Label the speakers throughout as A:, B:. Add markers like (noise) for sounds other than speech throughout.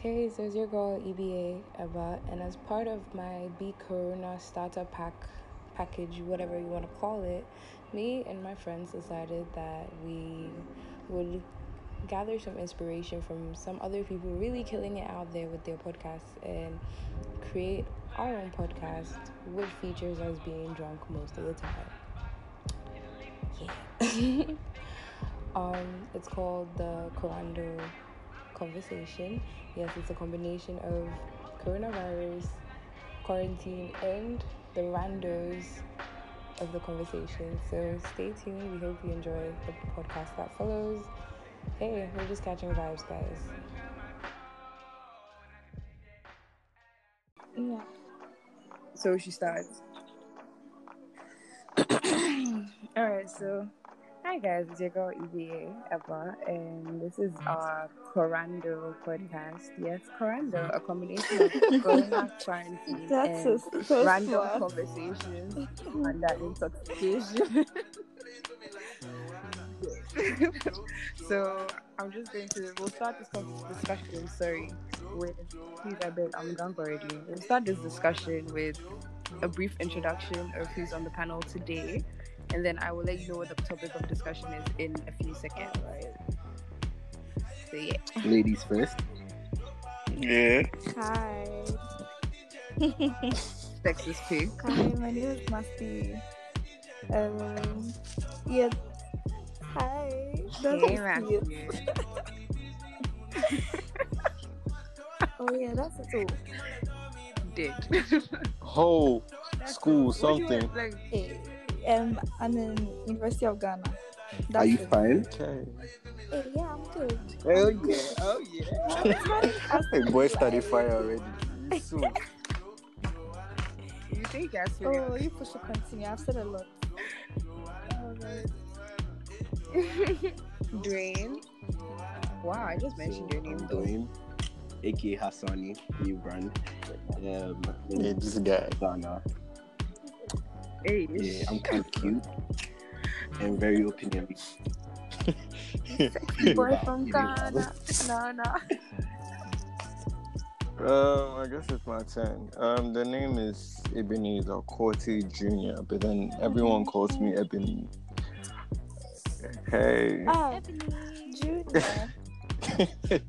A: Hey, so it's your girl EBA Eba, and as part of my Be Corona starter pack package, whatever you want to call it, me and my friends decided that we would gather some inspiration from some other people really killing it out there with their podcasts and create our own podcast, which features us being drunk most of the time. Yeah. (laughs) um, it's called the Corando Conversation. Yes, it's a combination of coronavirus, quarantine, and the randos of the conversation. So stay tuned. We hope you enjoy the podcast that follows. Hey, we're just catching vibes, guys.
B: Yeah.
C: So she starts. (coughs) All right, so hi guys, it's your girl EVA Eva, and this is our Corando podcast. Yes, Corando, a combination of (laughs) Corona quarantine
B: That's
C: and
B: so,
C: random
B: smart.
C: conversations (laughs) under intoxication. (laughs) so I'm just going to we'll start this discussion. Sorry, with please I beg I'm drunk already. We'll start this discussion with a brief introduction of who's on the panel today, and then I will let you know what the topic of discussion is in a few seconds. Right. So yeah,
D: Ladies first.
E: Yeah.
B: Hi.
C: Texas pig.
B: Hi, my name is Musty. Um, yeah. Hi. That's
C: Hey,
B: so
C: Matthew. (laughs)
B: Oh yeah, that's it. all.
C: Did.
E: Whole school
C: What do you
E: something.
C: want, like,
B: Hey, um, I'm in University of Ghana. That's
D: Are you
B: it.
D: fine?
E: Okay.
B: Hey, yeah, I'm good.
D: Oh yeah. Oh yeah.
E: Hey, boy started fire already. So, (laughs)
C: you think I see
B: Oh, you push to continue. I've said a lot. Alright. (laughs)
C: Dwayne. Wow, I just mentioned your name though.
D: Dwayne, aka Hassani, new brand. Um,
E: yeah, this guy.
D: Ghana.
C: Hey,
D: Yeah, I'm kind of cute and very opinionated.
C: boy from Ghana. No, no.
E: Um, I guess it's my turn. Um, the name is Ebenezer Corte Jr., but then everyone calls me Eben. Hey.
B: Ah, Junior.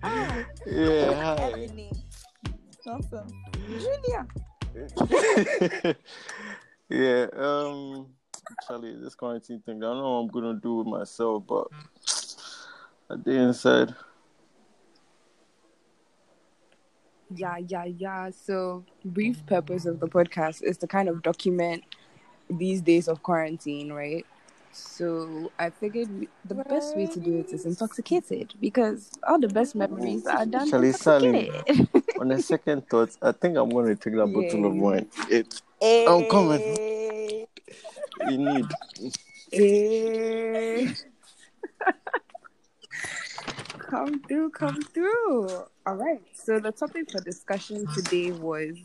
B: Ah, (laughs)
E: yeah, hi.
B: Ebony. Awesome. Junior. (laughs)
E: yeah, um, Charlie, this quarantine thing, I don't know what I'm gonna do with myself, but at the inside,
C: Yeah, yeah, yeah. So, brief purpose of the podcast is to kind of document these days of quarantine, right? So, I figured the best way to do it is intoxicated because all the best memories are done
E: Charlie, Sally. on a second thought, I think I'm gonna take that bottle of (laughs) wine. It I'm coming. you need.
C: Eh. come through, come through. All right. So the topic for discussion today was,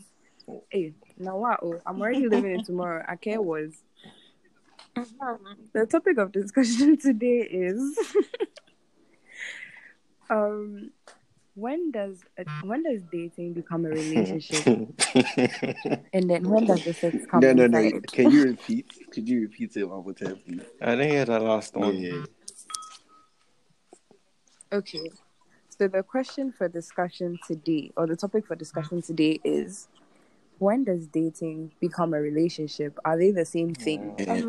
C: hey, now what? Oh, I'm already living in tomorrow. care. was the topic of discussion (laughs) today is, (laughs) um, when does a, when does dating become a relationship, (laughs) and then when does the sex come
D: No, no, no.
C: inside?
D: Can you repeat? Could you repeat it one more time, please?
E: I didn't hear that last one.
D: Yeah.
C: Okay. So the question for discussion today, or the topic for discussion today is when does dating become a relationship? Are they the same thing?
D: Yeah.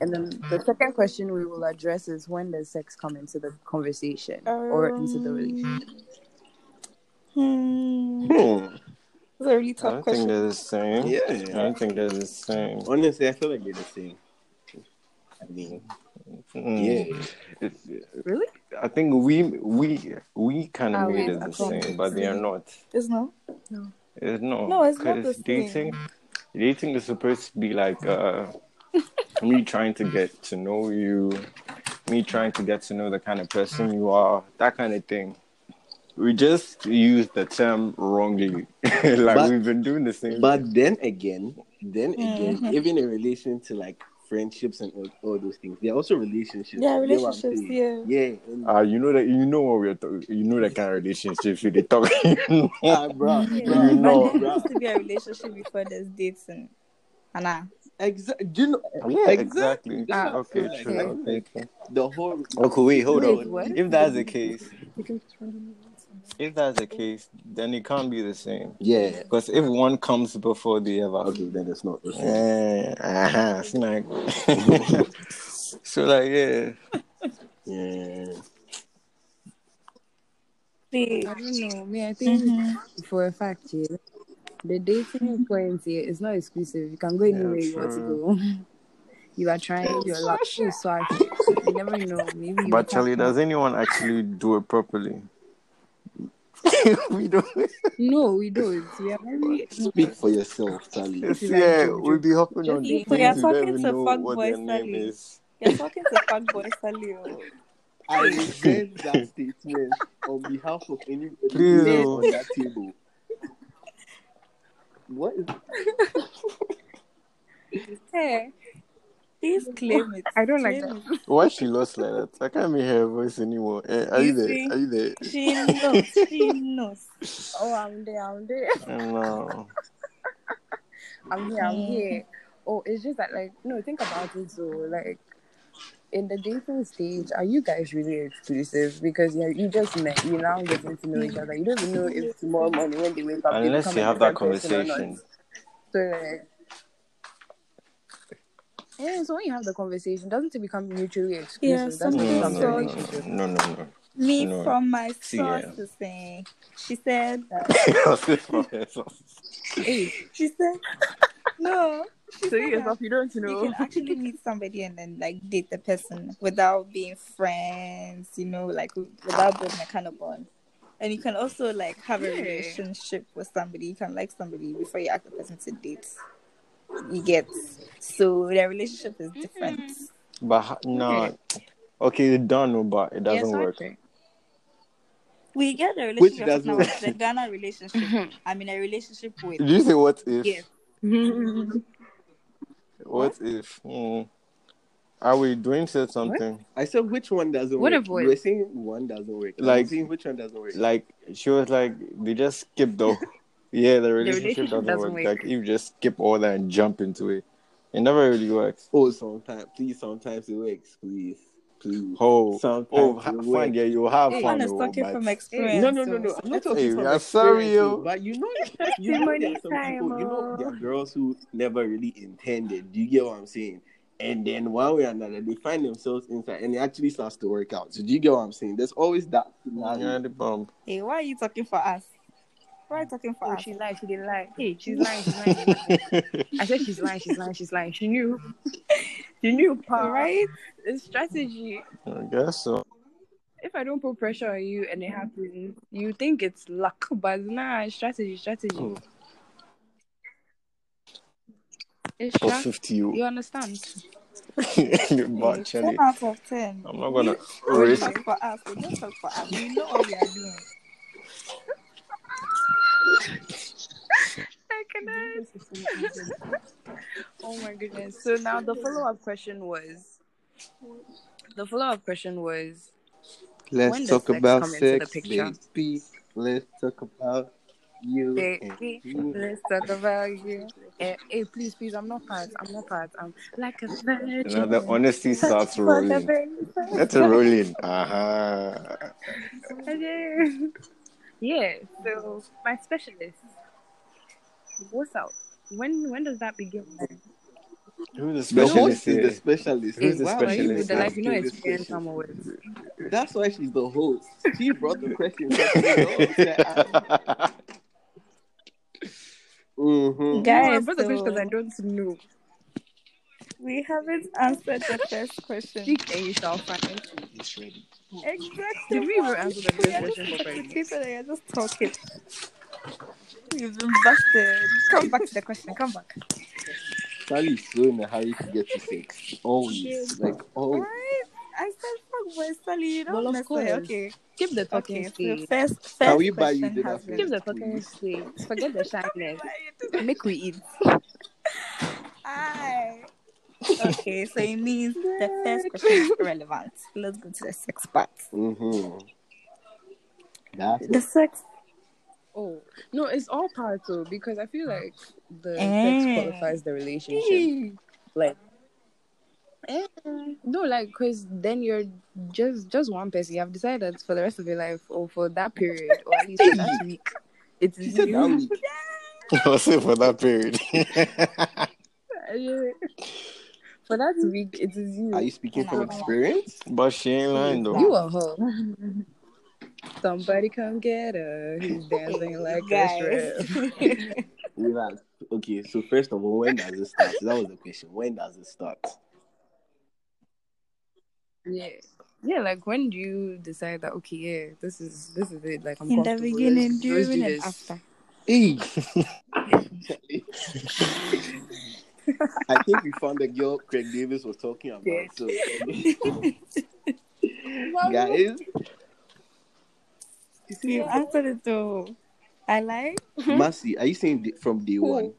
E: Mm,
C: And then the second question we will address is when does sex come into the conversation or into the relationship?
B: Hmm.
E: hmm.
B: That's a really
E: I
B: tough
E: don't think they're the same.
D: Yeah.
E: I don't think they're the same.
D: Honestly, I feel like they're the same. I mean,
E: Mm.
D: yeah.
C: Really?
E: I think we we we kind
C: Ah,
E: of made
C: wait,
E: it the same, but they are not.
B: It's not. No.
E: It's no.
B: No, it's not the
E: Because
B: same.
E: dating, dating is supposed to be like uh, (laughs) me trying to get to know you, me trying to get to know the kind of person you are, that kind of thing. We just use the term wrongly. (laughs) like
D: But-
E: we've been doing the same.
D: But then again, then again,
B: Mhm.
D: even in relation to like friendships and all, all those things. They're also relationships.
B: Yeah,
D: You get what I'm
B: relationships, yeah.
D: Yeah. and-
E: Ah, you know that you know what we're talking. You know that kind of relationships we they talk. (laughs) You know.
D: ah, bro.
B: Yeah,
E: You
B: but
E: know.
B: there has to be a relationship before there's dating. Anna.
D: Exactly. Do you know?
E: Yeah,
D: Exactly.
E: exactly.
C: Ah,
E: okay,
D: okay.
E: true. Okay, true.
D: The whole.
E: Okay, wait, hold
C: Wait,
E: on.
C: what?
E: If that's the case, if that's the case, then it can't be the same.
D: Yeah.
E: Because if one comes before the other,
D: Okay, then it's not the same.
E: eh, uh-huh, snack. (laughs) so like, yeah,
D: Yeah.
B: See,
C: I don't know. Me, I think
B: Mhm.
C: for a fact, yeah, the dating point here is not exclusive. You can go anywhere you want to go. (laughs) You are trying your luck. (laughs) Sorry. You never know. Maybe you
E: but Charlie, does anyone actually do it properly? (laughs) we don't.
C: No, we don't. We are very.
D: Speak for yourself, Charlie.
E: It's,
C: like
E: yeah, we'll be hopping on
C: Just
E: these
C: think
B: we are
E: things. We don't
B: talking
E: even
B: to
E: know
B: fuck boy
E: their
B: Sally. you're talking to fuckboy Sally.
D: I resent that statement on behalf of anybody
E: Please,
D: who is on that table. What is (laughs)
B: Hey, please claim it.
C: I don't like
B: Claim
C: that.
E: Why she lost like that? I can't hear her voice anymore. Eh, are you,
B: You
E: there? Are you there?
B: it. She knows. She (laughs) knows.
C: Oh, I'm there. I'm there.
E: No.
C: I'm here. I'm here. Oh, it's just that, like, no, think about it. So, like, in the dating stage, are you guys really exclusive? Because yeah, you just met, you now getting to know each other. You don't even know if tomorrow morning when they wake up, they
E: Unless
C: become
E: you
C: a
E: have that
C: different person or not.
E: conversation.
C: So, like, yeah, so when you have the conversation, doesn't it become mutually exclusive?
B: Yeah,
C: That's
B: some
E: No,
B: people
C: becomes
E: no,
C: a
E: no, no, no, no.
B: Me
E: No.
B: from my
E: See, yeah.
B: sources saying, she said (laughs) that.
C: Hey,
B: She said, (laughs) no. She (laughs)
C: so
B: said
C: you
B: that
C: yourself, you don't
B: you
C: know.
B: can actually meet somebody and then like date the person without being friends, you know, like without building a kind of bond. And you can also like have a
C: Yeah.
B: relationship with somebody. You can like somebody before you ask the person to date. You get so the relationship is different.
E: Mm-hmm. But no. Okay, it's done, no, but it doesn't
C: Yes,
E: work.
C: think.
B: We get a
D: Which
B: relationship
D: doesn't
B: now.
D: work.
B: The Ghana relationship. (laughs) I'm in a relationship with.
E: Did you say what if?
C: Yes. (laughs)
E: What if? Hmm. Are we doing said something?
D: I said which one doesn't
C: What
D: work?
C: if what?
D: You were saying one doesn't work.
E: Like-
D: I'm which one doesn't work.
E: Like she was like they just skip the (laughs) yeah the relationship,
C: relationship
E: doesn't,
C: doesn't
E: work.
C: work.
E: Like you just skip all that and jump into it. It never really works.
D: oh, sometimes, please, sometimes it works, please, please.
E: Oh,
D: Sometimes
E: oh,
D: it
E: ha-
D: works.
E: fun. Yeah, you have
C: Hey,
E: fun.
B: One is
E: though,
B: talking from experience.
D: No, no, no, no. I'm not talking
E: we
D: from
E: are sorry,
D: experience,
E: yo.
D: But you know, you know, there are some people. You know, there are girls who never really intended. Do you get what I'm saying? And then one way or another, they find themselves inside, and it actually starts to work out. So do you get what I'm saying? There's always that.
E: Yeah, the bomb.
B: Hey, why are you talking for us? Why are you talking for
C: Oh,
B: us?
C: she lied. She didn't lie. Hey, she's (laughs) lying. She's lying. She's lying. I said she's lying. She's lying. She's lying. She knew. (laughs) She knew, pa.
B: right?
C: It's strategy.
E: I guess so.
C: If I don't put pressure on you and it happens, you think it's luck, but nah, strategy. Strategy.
E: Hmm.
C: It's
E: For fifty, you.
C: You understand? (laughs)
E: but Charlie,
B: ten out of ten.
E: I'm not gonna
B: Don't talk for us. We don't talk for us. We know what we are doing. (laughs)
C: I (laughs) oh my goodness. So now the follow up question was the follow up question was
D: Let's
C: When
D: talk
C: sex
D: about
C: come into the
D: sex, baby. Let's talk about you.
C: Baby,
D: and me.
C: let's talk about you. Eh, hey, please, please, I'm not part. I'm not part. I'm like a virgin.
E: Now the honesty starts rolling. That's a rolling. (laughs) Uh-huh.
C: Okay. Yeah. So my specialist. What's up? When when does that begin?
E: Who's the
D: The host
E: specialist
D: is the specialist.
E: Who's the
C: wow, are you with
E: specialist
C: the
E: here?
C: you know
D: Who's the
C: experience
D: specialist?
C: I'm?
D: That's why she's the host. She brought the question. (laughs) mm-hmm.
C: No, I
B: Guys,
C: brought the question because I don't know.
B: we haven't answered the first question.
C: Seek and you shall find.
B: Exactly.
C: Did we even answer the first
B: You're
C: question
B: just
C: properly?
B: people that you're just talking. You've been busted.
C: Come back to the question. Come back.
D: Sally's so in a hurry to get to sex. Always. Like, always.
B: Right? I said fuck boy Sally, you don't
C: Well, of
B: necessarily okay.
C: Keep the talking
B: Okay, so
C: stage.
B: first first
D: Can we buy you
B: question
D: dinner
B: has
D: first?
B: been-
C: Keep the talking stage. Forget the (laughs) shyness. Make we eat.
B: Aye. Okay, so it means the first question is relevant. Let's go to the sex part.
D: Mm-hmm. That's
B: The sex.
C: Oh no, it's all part though because I feel like the
B: Eh.
C: sex qualifies the relationship. Like, eh, no, like because then you're just just one person. You have decided for the rest of your life or for that period or at least for that (laughs) week. It is
D: She
C: is
D: said that
C: you.
D: week. (laughs)
E: What's it for that period? (laughs)
C: For that week, it is you.
D: Are you speaking from experience?
E: but she ain't lying though.
C: You are her. Somebody come get her. He's (laughs) dancing like a
B: Guys.
C: strip.
D: Relax. Okay, so first of all, when does it start? That was the question. When does it start?
C: Yeah. Yeah, like when do you decide that okay, yeah, this is this is it, like I'm
B: In the beginning,
C: let's- let's
B: during,
C: do
B: and
C: this.
B: after.
D: Hey. (laughs) I think we found the girl Craig David was talking about.
C: Yeah.
D: So, (laughs) guys,
B: You answered it though. I like. (laughs)
D: Mercy, are you saying from day one?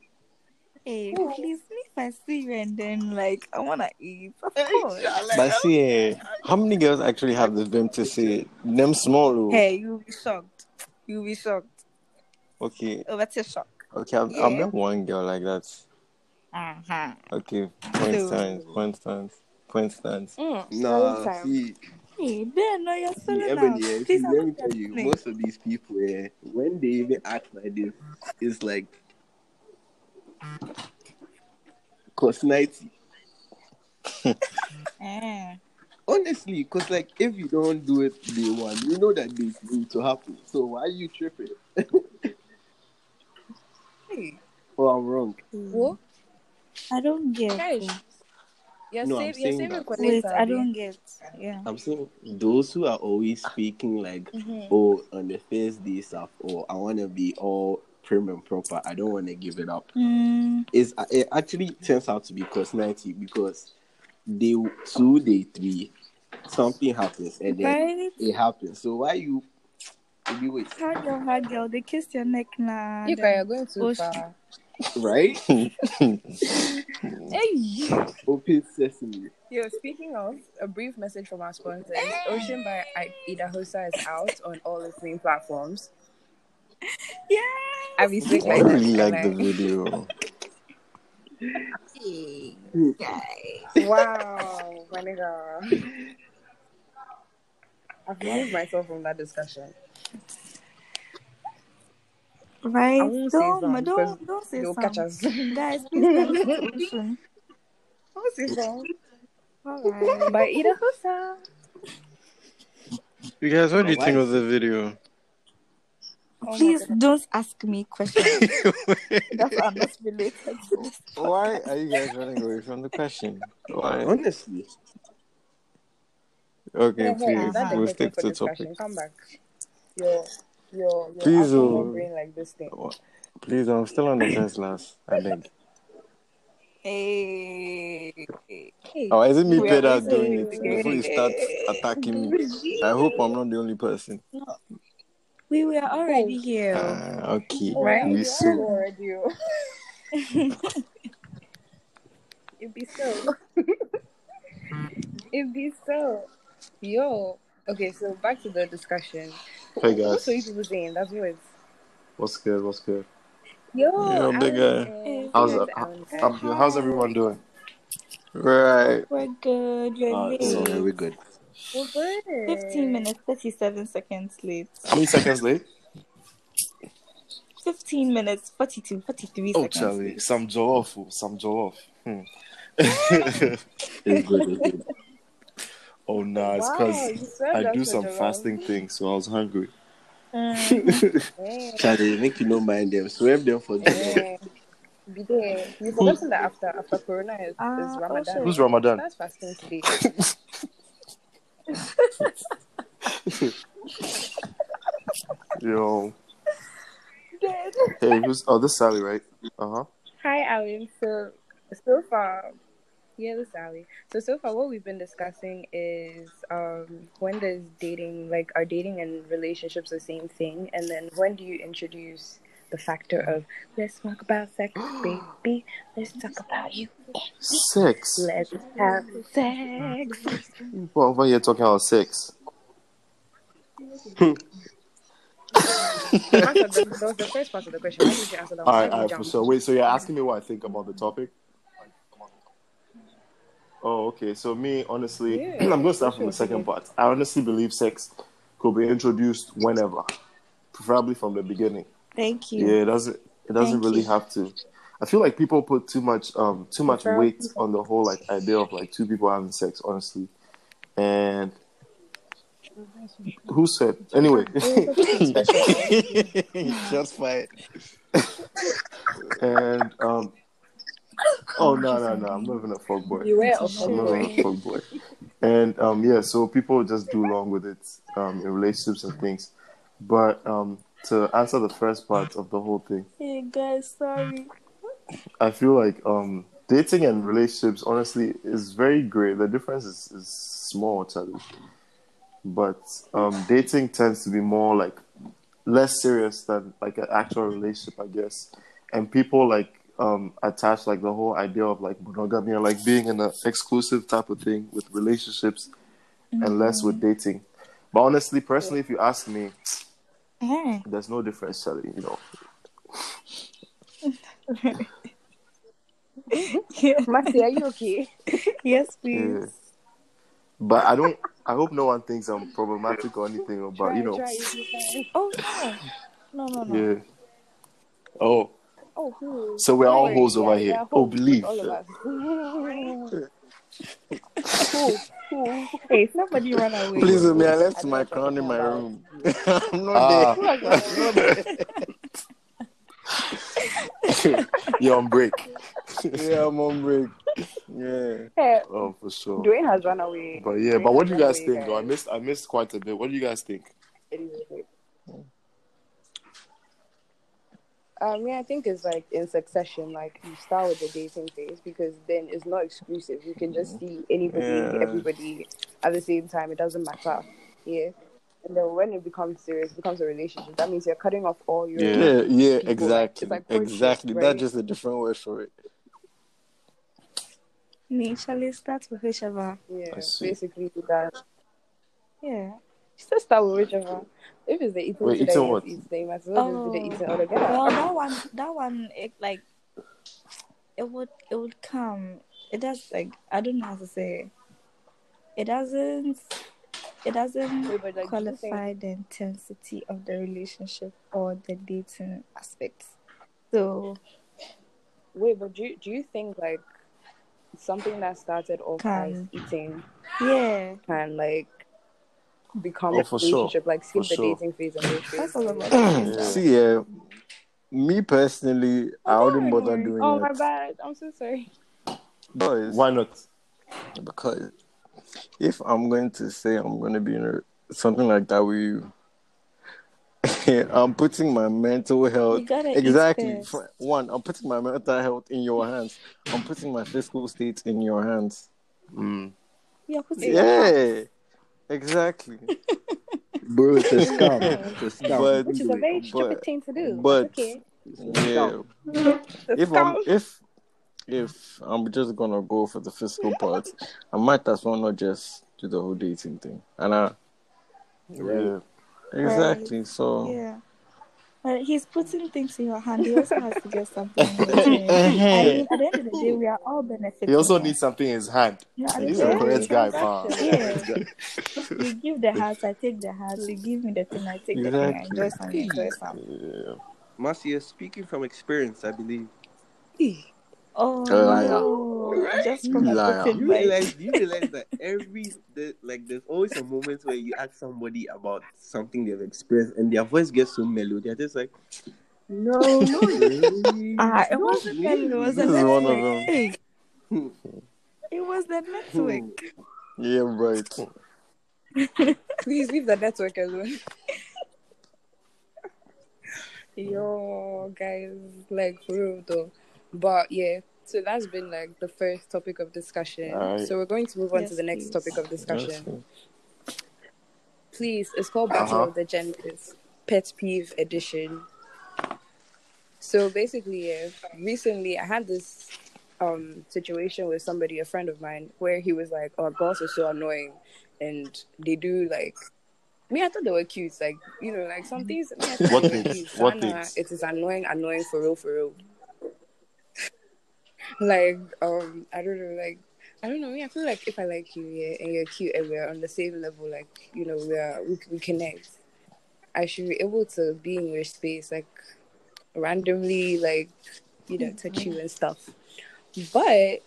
B: Hey, please, me if I see you and then like I wanna eat. Of course.
E: But see, eh, how many girls actually have the vim to say? Them small. oh.
B: Hey, you'll be shocked. You'll be shocked.
E: Okay,
B: Over to shock.
E: okay. I've, I've met one girl like that.
B: Uh-huh.
E: Okay, point
B: So-
E: stands, point stands, point stands.
C: Mm,
D: Nah, see,
B: Hey, then no, you're
D: see,
B: solo now.
D: Ebony,
B: Please, I'm
D: let me
B: not
D: tell you,
B: listening.
D: most of these people, eh, when they even act like this, it's like, cause 90. (laughs)
B: Eh.
D: Honestly, because like if you don't do it day one, you know that this need to happen. So why are you tripping? (laughs)
C: Hey,
D: Oh, I'm wrong.
C: what?
B: I don't get.
C: Guys, you're,
D: No, I'm
C: you're
D: saying that-
B: Wait. I don't get. Yeah.
D: I'm saying those who are always speaking like,
C: Mhm.
D: oh, on the first day stuff, or I want to be all prim and proper. I don't want to give it up.
B: Mm,
D: Is it actually turns out to be personality because day two, day three, something happens and then
B: right?
D: it happens. So why you? Maybe wait,
B: Hard girl, hard girl. They kissed your neck now.
C: You
B: then-
C: are going too
B: Oh,
C: far.
D: Right? (laughs)
C: Hey.
D: Open sesame.
C: Yo, speaking of, a brief message from our sponsors. Ocean by I- Ida Hosa is out on all the same platforms.
B: Yeah.
C: I be sick
E: I
C: like
E: really like
C: like,
E: the video. Okay.
C: Wow, my nigga. I've removed myself from that discussion.
B: Right.
C: I
B: Don't,
C: some
B: don't, don't say
C: They'll
B: some.
C: catch us.
B: Guys, please tell us the ocean.
C: I won't say some.
B: Alright.
C: By Ida Hosa.
E: You guys, what do you think of the video?
C: Oh
B: Please
C: goodness.
B: don't ask me questions (laughs) that are not related to this.
E: Why are you guys running away from the question? Why?
D: Honestly,
E: Okay,
C: Yeah,
E: please,
C: yeah,
E: we'll stick to
C: discussion.
E: topic.
C: Come back. Your, your, your
E: Please,
C: alcohol
E: oh.
C: brain like this thing.
E: Please, I'm still on the test last. I think.
B: Hey.
C: Hey,
E: Oh, is it me
B: We
E: paid doing it before you start attacking me? I hope I'm not the only person.
B: We were already here.
E: Ah, okay.
B: Right?
E: We
C: You
E: so.
C: are already. oh. (laughs) It be so. (laughs) it be so. Yo. Okay, so back to the discussion.
F: Hey
C: What were you
F: guys,
C: people? That's what.
F: what's good? What's good?
C: Yo,
E: Yo, big guy.
C: and-
F: How's
C: yes,
F: it?
C: Alan.
F: I'm good. How's everyone doing?
E: Right.
B: We're good. You're
F: Uh,
B: late.
F: so-
D: yeah, we're good.
C: Well, good.
B: 15 minutes, 37 seconds late.
F: How many seconds late?
B: 15 minutes, 42, 43
F: Oh,
B: seconds.
F: Charlie,
B: late.
F: some jollof, oh, some jollof. Hmm. (laughs)
D: It's good. It's good.
F: Oh nah, it's because
C: you
F: I do some
C: jollof.
F: fasting things, so I was hungry.
B: Mm.
C: Yeah.
D: Charlie, make you no mind them. Swerve them for them.
C: Yeah. Be there. You forgotten that after after Corona is,
B: Ah,
C: is
B: oh,
C: Ramadan.
F: Who's Ramadan?
C: That's fasting today. (laughs)
F: Yo. Hey, who's? Oh, this Sally, right? Uh huh.
C: Hi, Alan. So, so far, yeah, this is Ali. So, so far, what we've been discussing is um, when does dating, like, are dating and relationships the same thing? And then when do you introduce the factor of let's talk about sex, (gasps) baby. Let's talk about you.
F: Sex.
C: Let's have sex.
F: Well, over here talking about sex.
C: You the, that was the first part of the question. Why did you answer that
F: All right, all right,
C: you
F: sure. Wait, so you're asking me what I think about the topic? Oh, okay. So me, honestly, (clears throat)
C: Yeah,
F: I'm going to start from the second part. I honestly believe sex could be introduced whenever, preferably from the beginning.
B: Thank you.
F: Yeah, it doesn't. It doesn't
B: Thank
F: really
B: you.
F: have to. I feel like people put too much, um, too much
C: Prefer-
F: weight on the whole like idea of like two people having sex. Honestly, and who said anyway? (laughs)
E: Just (laughs) fight. (laughs)
F: and um, (laughs) oh no no no, I'm not even a fuck boy.
C: You were a
F: I'm not a fuck boy. And um, yeah, so people just do along with it um, in relationships and things. But um, to answer the first part of the whole thing,
B: Hey guys, sorry.
F: I feel like um, dating and relationships, honestly, is very great. The difference is, is small, Charlie. But um, dating tends to be more like less serious than like an actual relationship, I guess. And people like um, attach like the whole idea of like monogamy or like being in an exclusive type of thing with relationships and less with dating. But honestly, personally, if you ask me,
B: Hey.
F: there's no difference, Charlie. You know, (laughs)
B: Yeah.
C: Matthew, are you okay?
B: Yes,
F: Yeah.
B: please.
F: But I don't. I hope no one thinks I'm problematic or anything. But you know,
C: Try, try, you.
B: Oh no. No, no, no.
F: yeah. Oh,
C: Oh, who?
F: so we're all
C: Sorry,
F: hoes
C: yeah,
F: over
C: we
F: here.
C: are
F: Oh, believe.
C: All of us.
B: Hey, somebody run away.
E: Please, me, I left
C: I
E: my crown in my room. (laughs) I'm not
F: Ah.
E: there. (laughs)
F: You're on break.
E: yeah, I'm on break. Yeah.
C: Hey,
F: Oh, for sure.
C: Dwayne has run away.
F: But yeah,
C: Dwayne
F: but what do you guys
C: away,
F: think? Though I missed. I missed quite a bit. What do you guys think?
C: It is okay. Um, yeah, I think it's like in succession. Like you start with the dating phase because then it's not exclusive. You can just see anybody,
E: Yeah.
C: everybody at the same time. It doesn't matter. Yeah. And then when it becomes serious, it becomes a relationship. That means you're cutting off all your.
F: Yeah.
E: Yeah, yeah,
C: People,
E: exactly.
C: like, like
E: exactly.
C: right?
E: That's just a different word for it.
B: Me, starts start with whichever.
C: Yeah,
F: I see.
C: basically that.
B: Yeah.
C: Just start with whichever. If it's the eating
F: Wait,
C: today,
F: eating
C: it's
F: what?
C: eating. You might as well just do the
B: Oh.
C: eating altogether.
B: Well, that one, that one, it like, it would, it would come. It does like I don't know how to say. It doesn't. It doesn't
C: Wait, but, like, do you think-
B: qualify the intensity of the relationship or the dating aspects. So
C: Wait, but do you, do you think like something that started off as eating
B: yeah,
C: can like become
F: Oh,
C: a
F: for sure.
C: relationship, like skip
F: For
C: the
F: sure.
C: dating phase and go
B: that's all
C: into-
F: Yeah.
E: See, yeah, me personally, I wouldn't bother doing
C: Oh my
E: it.
C: bad. I'm so sorry.
E: Because,
F: Why not?
E: because if I'm going to say I'm going to be in a, something like that with you, (laughs) I'm putting my mental health
B: You gotta eat
E: exactly. one, I'm putting my mental health in your hands. I'm putting my physical state in your hands.
F: Mm.
B: Yeah,
E: Yeah, exactly.
D: Bro, it's a scam. It's a scam.
E: But-
C: Which is a very stupid
E: but-
C: thing to do.
E: but-
C: okay.
E: Yeah. if I'm if if I'm just gonna go for the physical (laughs) part, I might as well not just do the whole dating thing. And I
F: Yeah.
E: exactly so
B: Yeah. But he's putting things in your hand. He also has to get something. I mean, (laughs) at the end of the day, we are all benefiting.
F: He also needs something in his hand.
B: Yeah,
F: He's a
B: of
F: correct guy, man.
B: Yeah. You give the house, I take the house. You give me the thing, I take the thing. I enjoy some, you enjoy some.
F: Yeah.
D: Marcia, speaking from experience, I believe.
B: Oh,
E: A liar.
B: no. Just from a
E: Liar.
B: broken
D: You
B: mind.
D: realize, do you realize that every the, like there's always a moment where you ask somebody about something they've experienced and their voice gets so mellow. They're just like, no, no, (laughs) really.
B: Ah, it wasn't that. It was the
E: This is one of
B: network. It was the network.
E: yeah right. (laughs)
C: Please leave the network alone. Yo, guys, like for real though. But yeah, so that's been like the first topic of discussion.
F: Alright.
C: So we're going to move on
B: Yes,
C: to the next
B: please.
C: topic of discussion.
E: Yes.
C: Please, it's called Battle
F: Uh-huh.
C: of the Genders, Pet Peeve Edition. So basically, yeah, recently I had this um situation with somebody, a friend of mine, where he was like, "Oh, girls are so annoying," and they do like. Me, I thought they were cute. Like you know, like some things. Me, I
F: What things? What things?
C: It is annoying, annoying for real, for real. Like um, I don't know, like I don't know. Me, I feel like if I like you, yeah, and you're cute, and we're on the same level, like you know, we are we, we connect. I should be able to be in your space, like randomly, like you know, touch you and stuff. But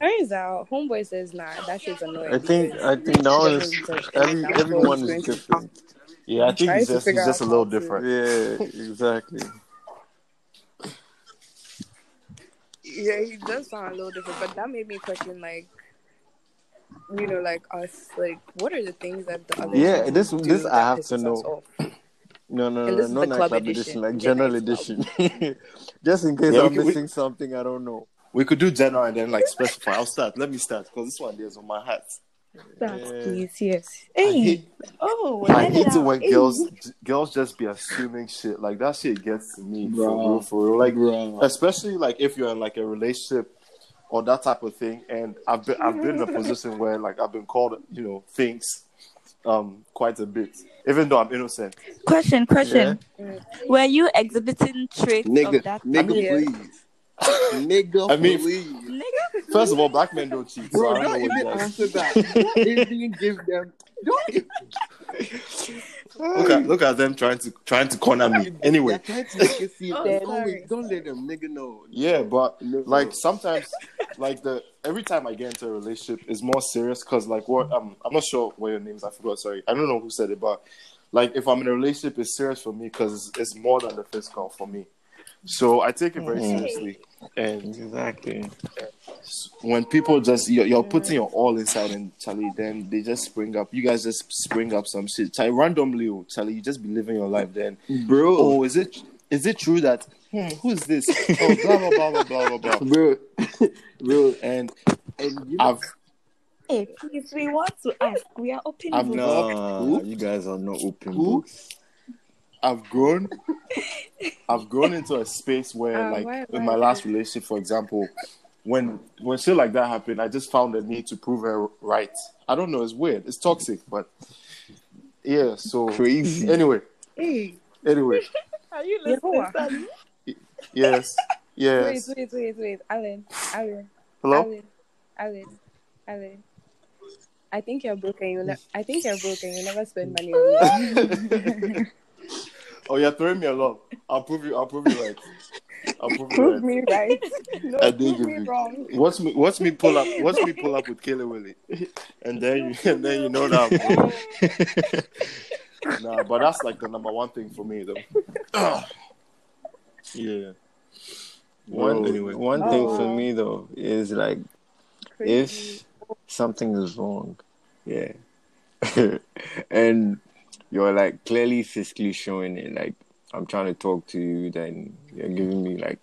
C: turns out, homeboy says, "Nah, that shit's annoying."
E: I think I think that
C: he
E: one is
C: really
E: every,
C: like,
E: everyone is
C: going to-
E: different.
F: Yeah, I think he's just, he's just a little different.
E: Yeah, exactly.
C: Yeah, he does sound a little different, but that made me question, like, you know, like us, like, what are the things that the other
E: Yeah, this-
C: do
E: this I have to know. No, no, no, no, not
C: club
E: club
C: edition,
E: edition, like general edition. (laughs) Just in case
F: Yeah,
E: I'm
F: we-
E: missing something, I don't know.
F: We could do general and then like specify. I'll start. Let me start because this one there's on my hat.
B: That,
E: Yeah.
B: please, yes.
F: I
B: Hey.
F: hate,
B: Oh,
F: I
B: let
F: hate it when
B: Hey.
F: girls girls just be assuming shit. Like that shit gets to me for
D: Bro.
F: real, for real. Like
D: bro.
F: especially like if you're in like a relationship or that type of thing. And I've been I've been in a position where like I've been called you know things um quite a bit, even though I'm innocent.
B: Question, question. Were you exhibiting traits
D: Nigga,
B: of that?
D: nigga, please. Nigga,
F: I mean-
D: please.
B: Nigga,
F: First of all, black men don't cheat,
D: Bro,
F: I don't
D: don't even answer that. Don't even give them. Don't even. (laughs)
F: Look at look at them trying to trying to corner me. Anyway,
D: to make it seem.
B: Oh,
D: Then
B: sorry.
D: don't let them nigga know.
F: Yeah, but
D: No.
F: like sometimes, like the every time I get into a relationship is more serious because like what um I'm not sure what your name is. I forgot. Sorry, I don't know who said it, but like if I'm in a relationship, it's serious for me because it's, it's more than the physical for me. So I take it very
E: Mhm.
F: seriously, and
E: Exactly.
F: when people just you're, you're putting your all inside and Charlie, then they just spring up. You guys just spring up some shit, Charlie, randomly. Oh, Charlie, you just be living your life. Then,
D: Bro,
F: oh, is it is it true that hmm, who's this? Oh, blah blah blah blah blah blah blah.
D: bro, (laughs) bro,
F: And
D: and you know,
F: I've
B: hey, please, we want to ask. We are open.
F: I'm
B: book.
F: not-
E: you guys are not open
F: Who?
E: books.
F: I've grown. (laughs) I've grown into a space where,
C: Uh,
F: like,
C: why-
F: in my last relationship, for example, when when shit like that happened, I just found the need to prove her right. I don't know. It's weird. It's toxic, but yeah. So
E: Crazy.
F: anyway,
C: Hey,
F: anyway, (laughs)
B: Are you
C: You
B: listening?
C: what?
F: Yes, yes.
C: wait, wait, wait, wait, Alan, Alan,
F: Hello.
C: Alan, Alan, Alan. I think you're broken. You ne- I think you're broken. You never spend money on me. (laughs)
F: Oh, you're throwing me a lot. I'll prove you. I'll prove you right. I'll prove you
C: prove
F: right.
C: me right. (laughs) No,
F: I did
C: prove
F: give
C: me
F: you-
C: wrong.
F: Watch me. What's me pull up. What's me pull up with (laughs) Kayla Willie, and then you, and then you know that. Nah, but that's like the number one thing for me, though. (laughs) yeah.
E: One
F: Well, anyway.
E: one thing for
C: Oh.
E: me though is like
C: Crazy.
E: if something is wrong, yeah, and you're like clearly physically showing it, like I'm trying to talk to you, then you're giving me like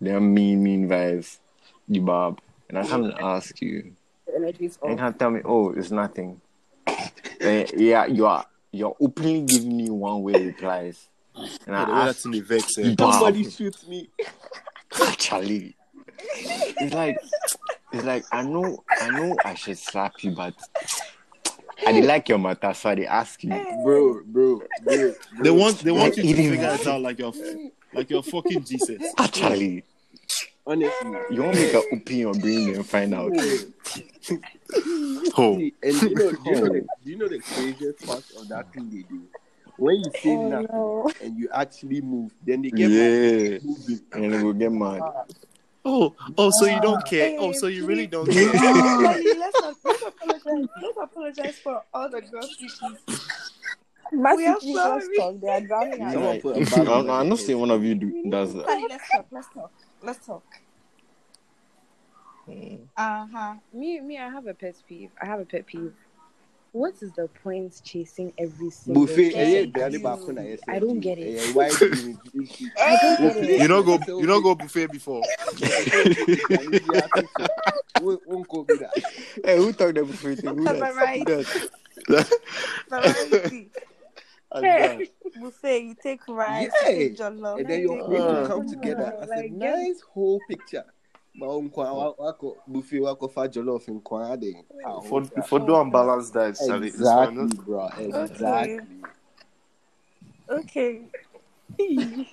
E: them mean mean vibes, you bob, and I come and ask you,
C: the energy's
E: and you
C: off.
E: can't tell me, oh, it's nothing. And (laughs) yeah, you are you're openly giving me one way replies, and
F: Yeah,
E: I
F: that's
E: ask
F: in the vex. eh?
D: somebody shoots me.
E: Charlie. It's like it's like I know I know I should slap you, but I did like your matter, so I dey ask you.
D: bro, bro, (laughs) bro.
F: They want they want you to figure
E: it.
F: it out like you're like you're fucking Jesus.
E: Actually.
D: Honestly,
E: you want me to open your brain and find out?
F: Oh,
D: See, and you know, do you know, the, do you know the craziest part of that thing they do? When you say
C: Oh,
D: nothing
C: no.
D: and you actually move, then they get mad
E: Yeah,
D: moving.
E: and then we'll get mad. Ah.
F: Oh, oh! So you don't care? Oh, so you really don't care?
B: Sally, (laughs) let's, not, let's apologize. Let's apologize for all the girls you keep.
C: Massive
B: We are
C: Jesus
B: sorry.
C: talk. They are drowning (laughs) us.
D: Someone put a bag
E: I'm, I'm not
D: head.
E: saying one of you do, does that.
B: Sally, let's talk. Let's talk. Let's talk. Uh huh.
C: Me, me, I have a pet peeve. I have a pet peeve. What is the point chasing every single
D: Buffet,
C: person
D: eh,
C: you
D: yeah,
C: do?
D: I
C: I don't get it.
D: Eh, why do you do this? (laughs)
C: I don't get it.
F: You don't go. You don't go buffet before. (laughs)
D: Won't- won't go be that.
E: Hey, who talked that before? you? Who that? Who
B: Variety.
E: that?
B: Variety. Buffet, you take rice,
D: Yeah.
B: you take jollof.
D: and then
B: you
D: your
B: take-
D: plate will come together as a
C: Like, get-
D: nice whole picture. Ma nkwa wako buffet wako fa jollof nkwa ade. Ah,
F: For
D: oh,
F: for do unbalanced diet, Charlie.
D: Exactly,
F: one,
D: bro. Exactly.
B: Okay.
E: Mhm.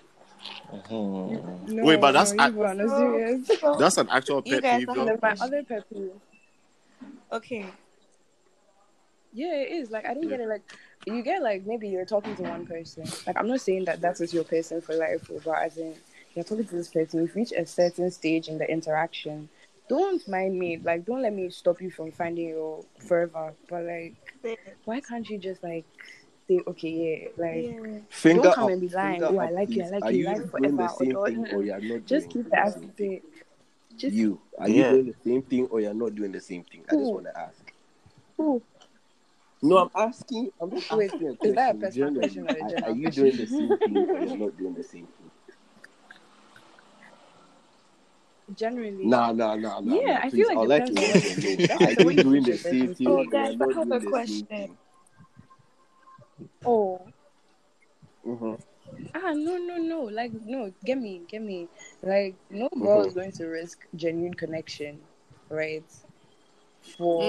C: No,
F: Wait, but that's
C: you
F: act-
C: are not
B: So-
C: serious. (laughs)
B: so-
F: that's an actual
B: You
F: pet
B: guys
F: peeve.
B: don't
F: though.
C: My other pet peeve.
B: okay.
C: Yeah, it is. Like I don't get it. Like you get like maybe you're talking to one person. Like I'm not saying that that is your person for life, but as in you're talking to this person, we've reached a certain stage in the interaction. Don't mind me. Like don't let me stop you from finding your forever. But like, why can't you just like say okay, yeah, like.
B: Yeah.
D: Finger
C: Don't come
D: up,
C: and be lying. Oh, I
D: up,
C: like you, I like
D: Are
C: you,
D: you
C: like
D: doing the
C: forever,
D: same
C: or-
D: thing or you're not (laughs)
C: Just
D: doing
C: keep the
D: the
C: ass
D: same thing?
C: Just
D: You are
E: Yeah.
D: you doing the same thing or you're not doing the same thing? I just want to ask.
C: Who?
D: No, I'm asking. I'm just
C: Wait,
D: asking a
C: is that a personal
D: Generally,
C: question or
D: are-
C: general
D: Are you doing the same thing or you're (laughs) not doing the same thing?
C: Generally.
D: Nah, nah, nah, nah.
C: Yeah,
D: nah,
C: I feel like
D: I'd
C: it
D: like to
C: depends
D: let
C: on
D: them
C: what
D: know.
C: you-
D: Are
C: the way
D: you
C: you
D: doing the same thing
B: Oh,
D: or
B: guys,
D: you're
B: I have a
D: the
B: question.
D: same thing?
C: Oh.
D: Mhm.
C: Ah no no no like no get me get me like no girl
D: Mhm.
C: is going to risk genuine connection right for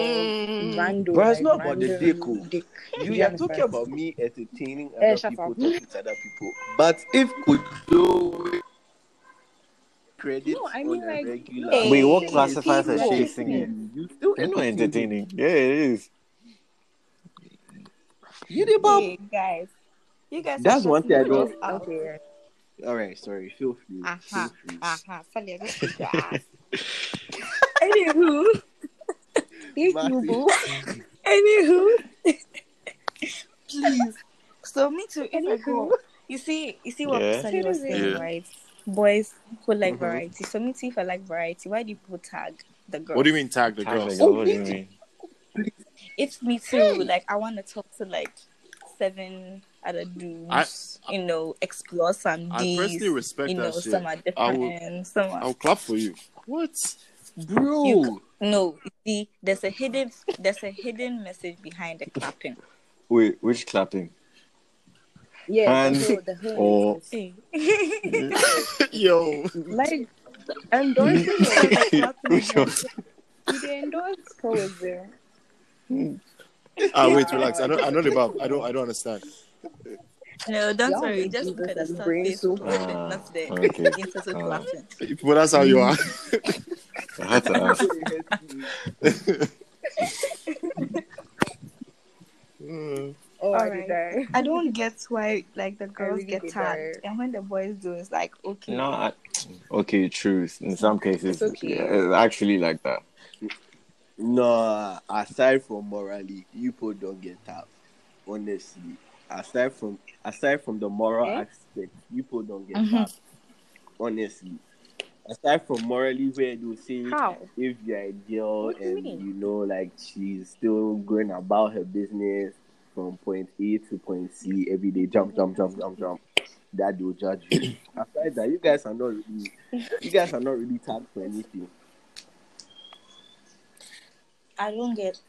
B: Mm.
C: random
D: But it's
C: like,
D: not about the
C: random
D: dick, oh.
C: dick.
D: You, you're talking about me entertaining
C: Eh,
D: other
C: shut
D: people, talking to other people. But if could do credit
C: No, I mean,
D: on
C: like,
D: regular,
B: Hey,
E: Wait, what
B: Hey,
E: classifies as
B: people.
E: chasing it?
D: you still
E: It's not entertaining. Yeah, it is.
D: You the Bob.
B: Hey, guys. You guys.
D: That's one thing I don't-
B: us out.
C: Okay.
D: All right, sorry. Feel free.
B: Aha.
D: Feel free.
B: Aha. Sally, I just kicked your (laughs) ass. Anywho.
C: Thank you,
D: Marcy.
C: boo.
B: Anywho. Please. So me too. If I
C: Anywho.
B: go, you see, you see what
E: Yeah.
B: Sally was
C: Yeah.
B: saying, right? Boys who like
D: Mhm.
B: variety. So me too. If I like variety, why do you people tag the girl?
F: What do you mean tag the
E: Tag
F: girls?
E: the girl, What do you mean?
B: It's me too. Like I want to talk to like seven other dudes. you know, explore some
F: I
B: D's.
F: personally respect
B: you know,
F: that shit.
B: some are
F: I will-
B: different. Some are
F: I'll clap for you. What?
D: Bro.
B: You- no. See, there's a hidden there's a hidden message behind the clapping.
E: Wait, which clapping?
C: Yeah,
E: And-
C: the the whole
E: or-
C: business. (laughs)
F: Yo.
C: like endorsing or (laughs)
E: Which one?
C: Did they endorse coexist?
F: Ah, wait, relax. I don't. I know the Bob. I don't. I don't understand.
B: no, don't
C: Y'all
B: worry. Just
C: Jesus
B: look at the
C: and brain
B: surface,
C: soup.
E: Ah,
B: not the
E: okay.
B: incessant
E: Ah.
F: But that's how you are. (laughs)
E: I had to ask.
C: I
B: Alright.
C: did die.
B: I don't get why like the (laughs) girls
C: really
B: get
C: did
B: tagged,
C: that.
B: and when the boys do, it's like okay.
E: No, I, okay, truth. In some cases,
C: It's okay.
E: it's actually like that.
D: No, aside from morally, you people don't get tapped. Honestly, aside from aside from the moral
C: Eh?
D: aspect, you people don't get
B: Mhm.
D: tapped. Honestly, aside from morally, where they say
C: How?
D: if you're a girl
C: What you
D: and
C: mean?
D: you know, like she's still going about her business from point A to point C every day, jump, jump, jump, jump, jump. That they'll judge you. (coughs) Aside that, you guys are not really, you guys are not really tagged for anything.
B: I don't get.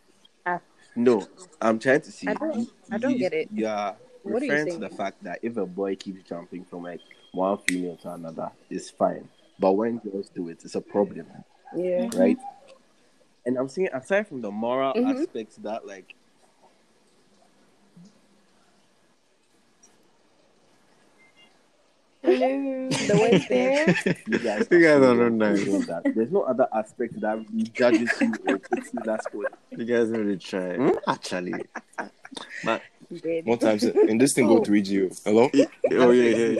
D: No, I'm trying to see.
C: I don't- I don't get it.
D: Yeah, are
C: What are you
D: referring to the fact that if a boy keeps jumping from like one female to another, it's fine. But when girls do it, it's a problem,
C: Yeah.
D: right? And I'm saying aside from the moral
C: Mhm.
D: aspects that like
B: Hello.
C: The way it's there. (laughs)
D: you guys,
E: You guys
D: are
E: are
D: doing
E: not nice.
D: that, there's no other aspect that really judges you or puts you that spot.
E: You guys really try.
D: Hmm?
E: Actually. But,
C: Dead.
F: One time, in this thing go 3G. Hello.
E: oh, yeah, yeah,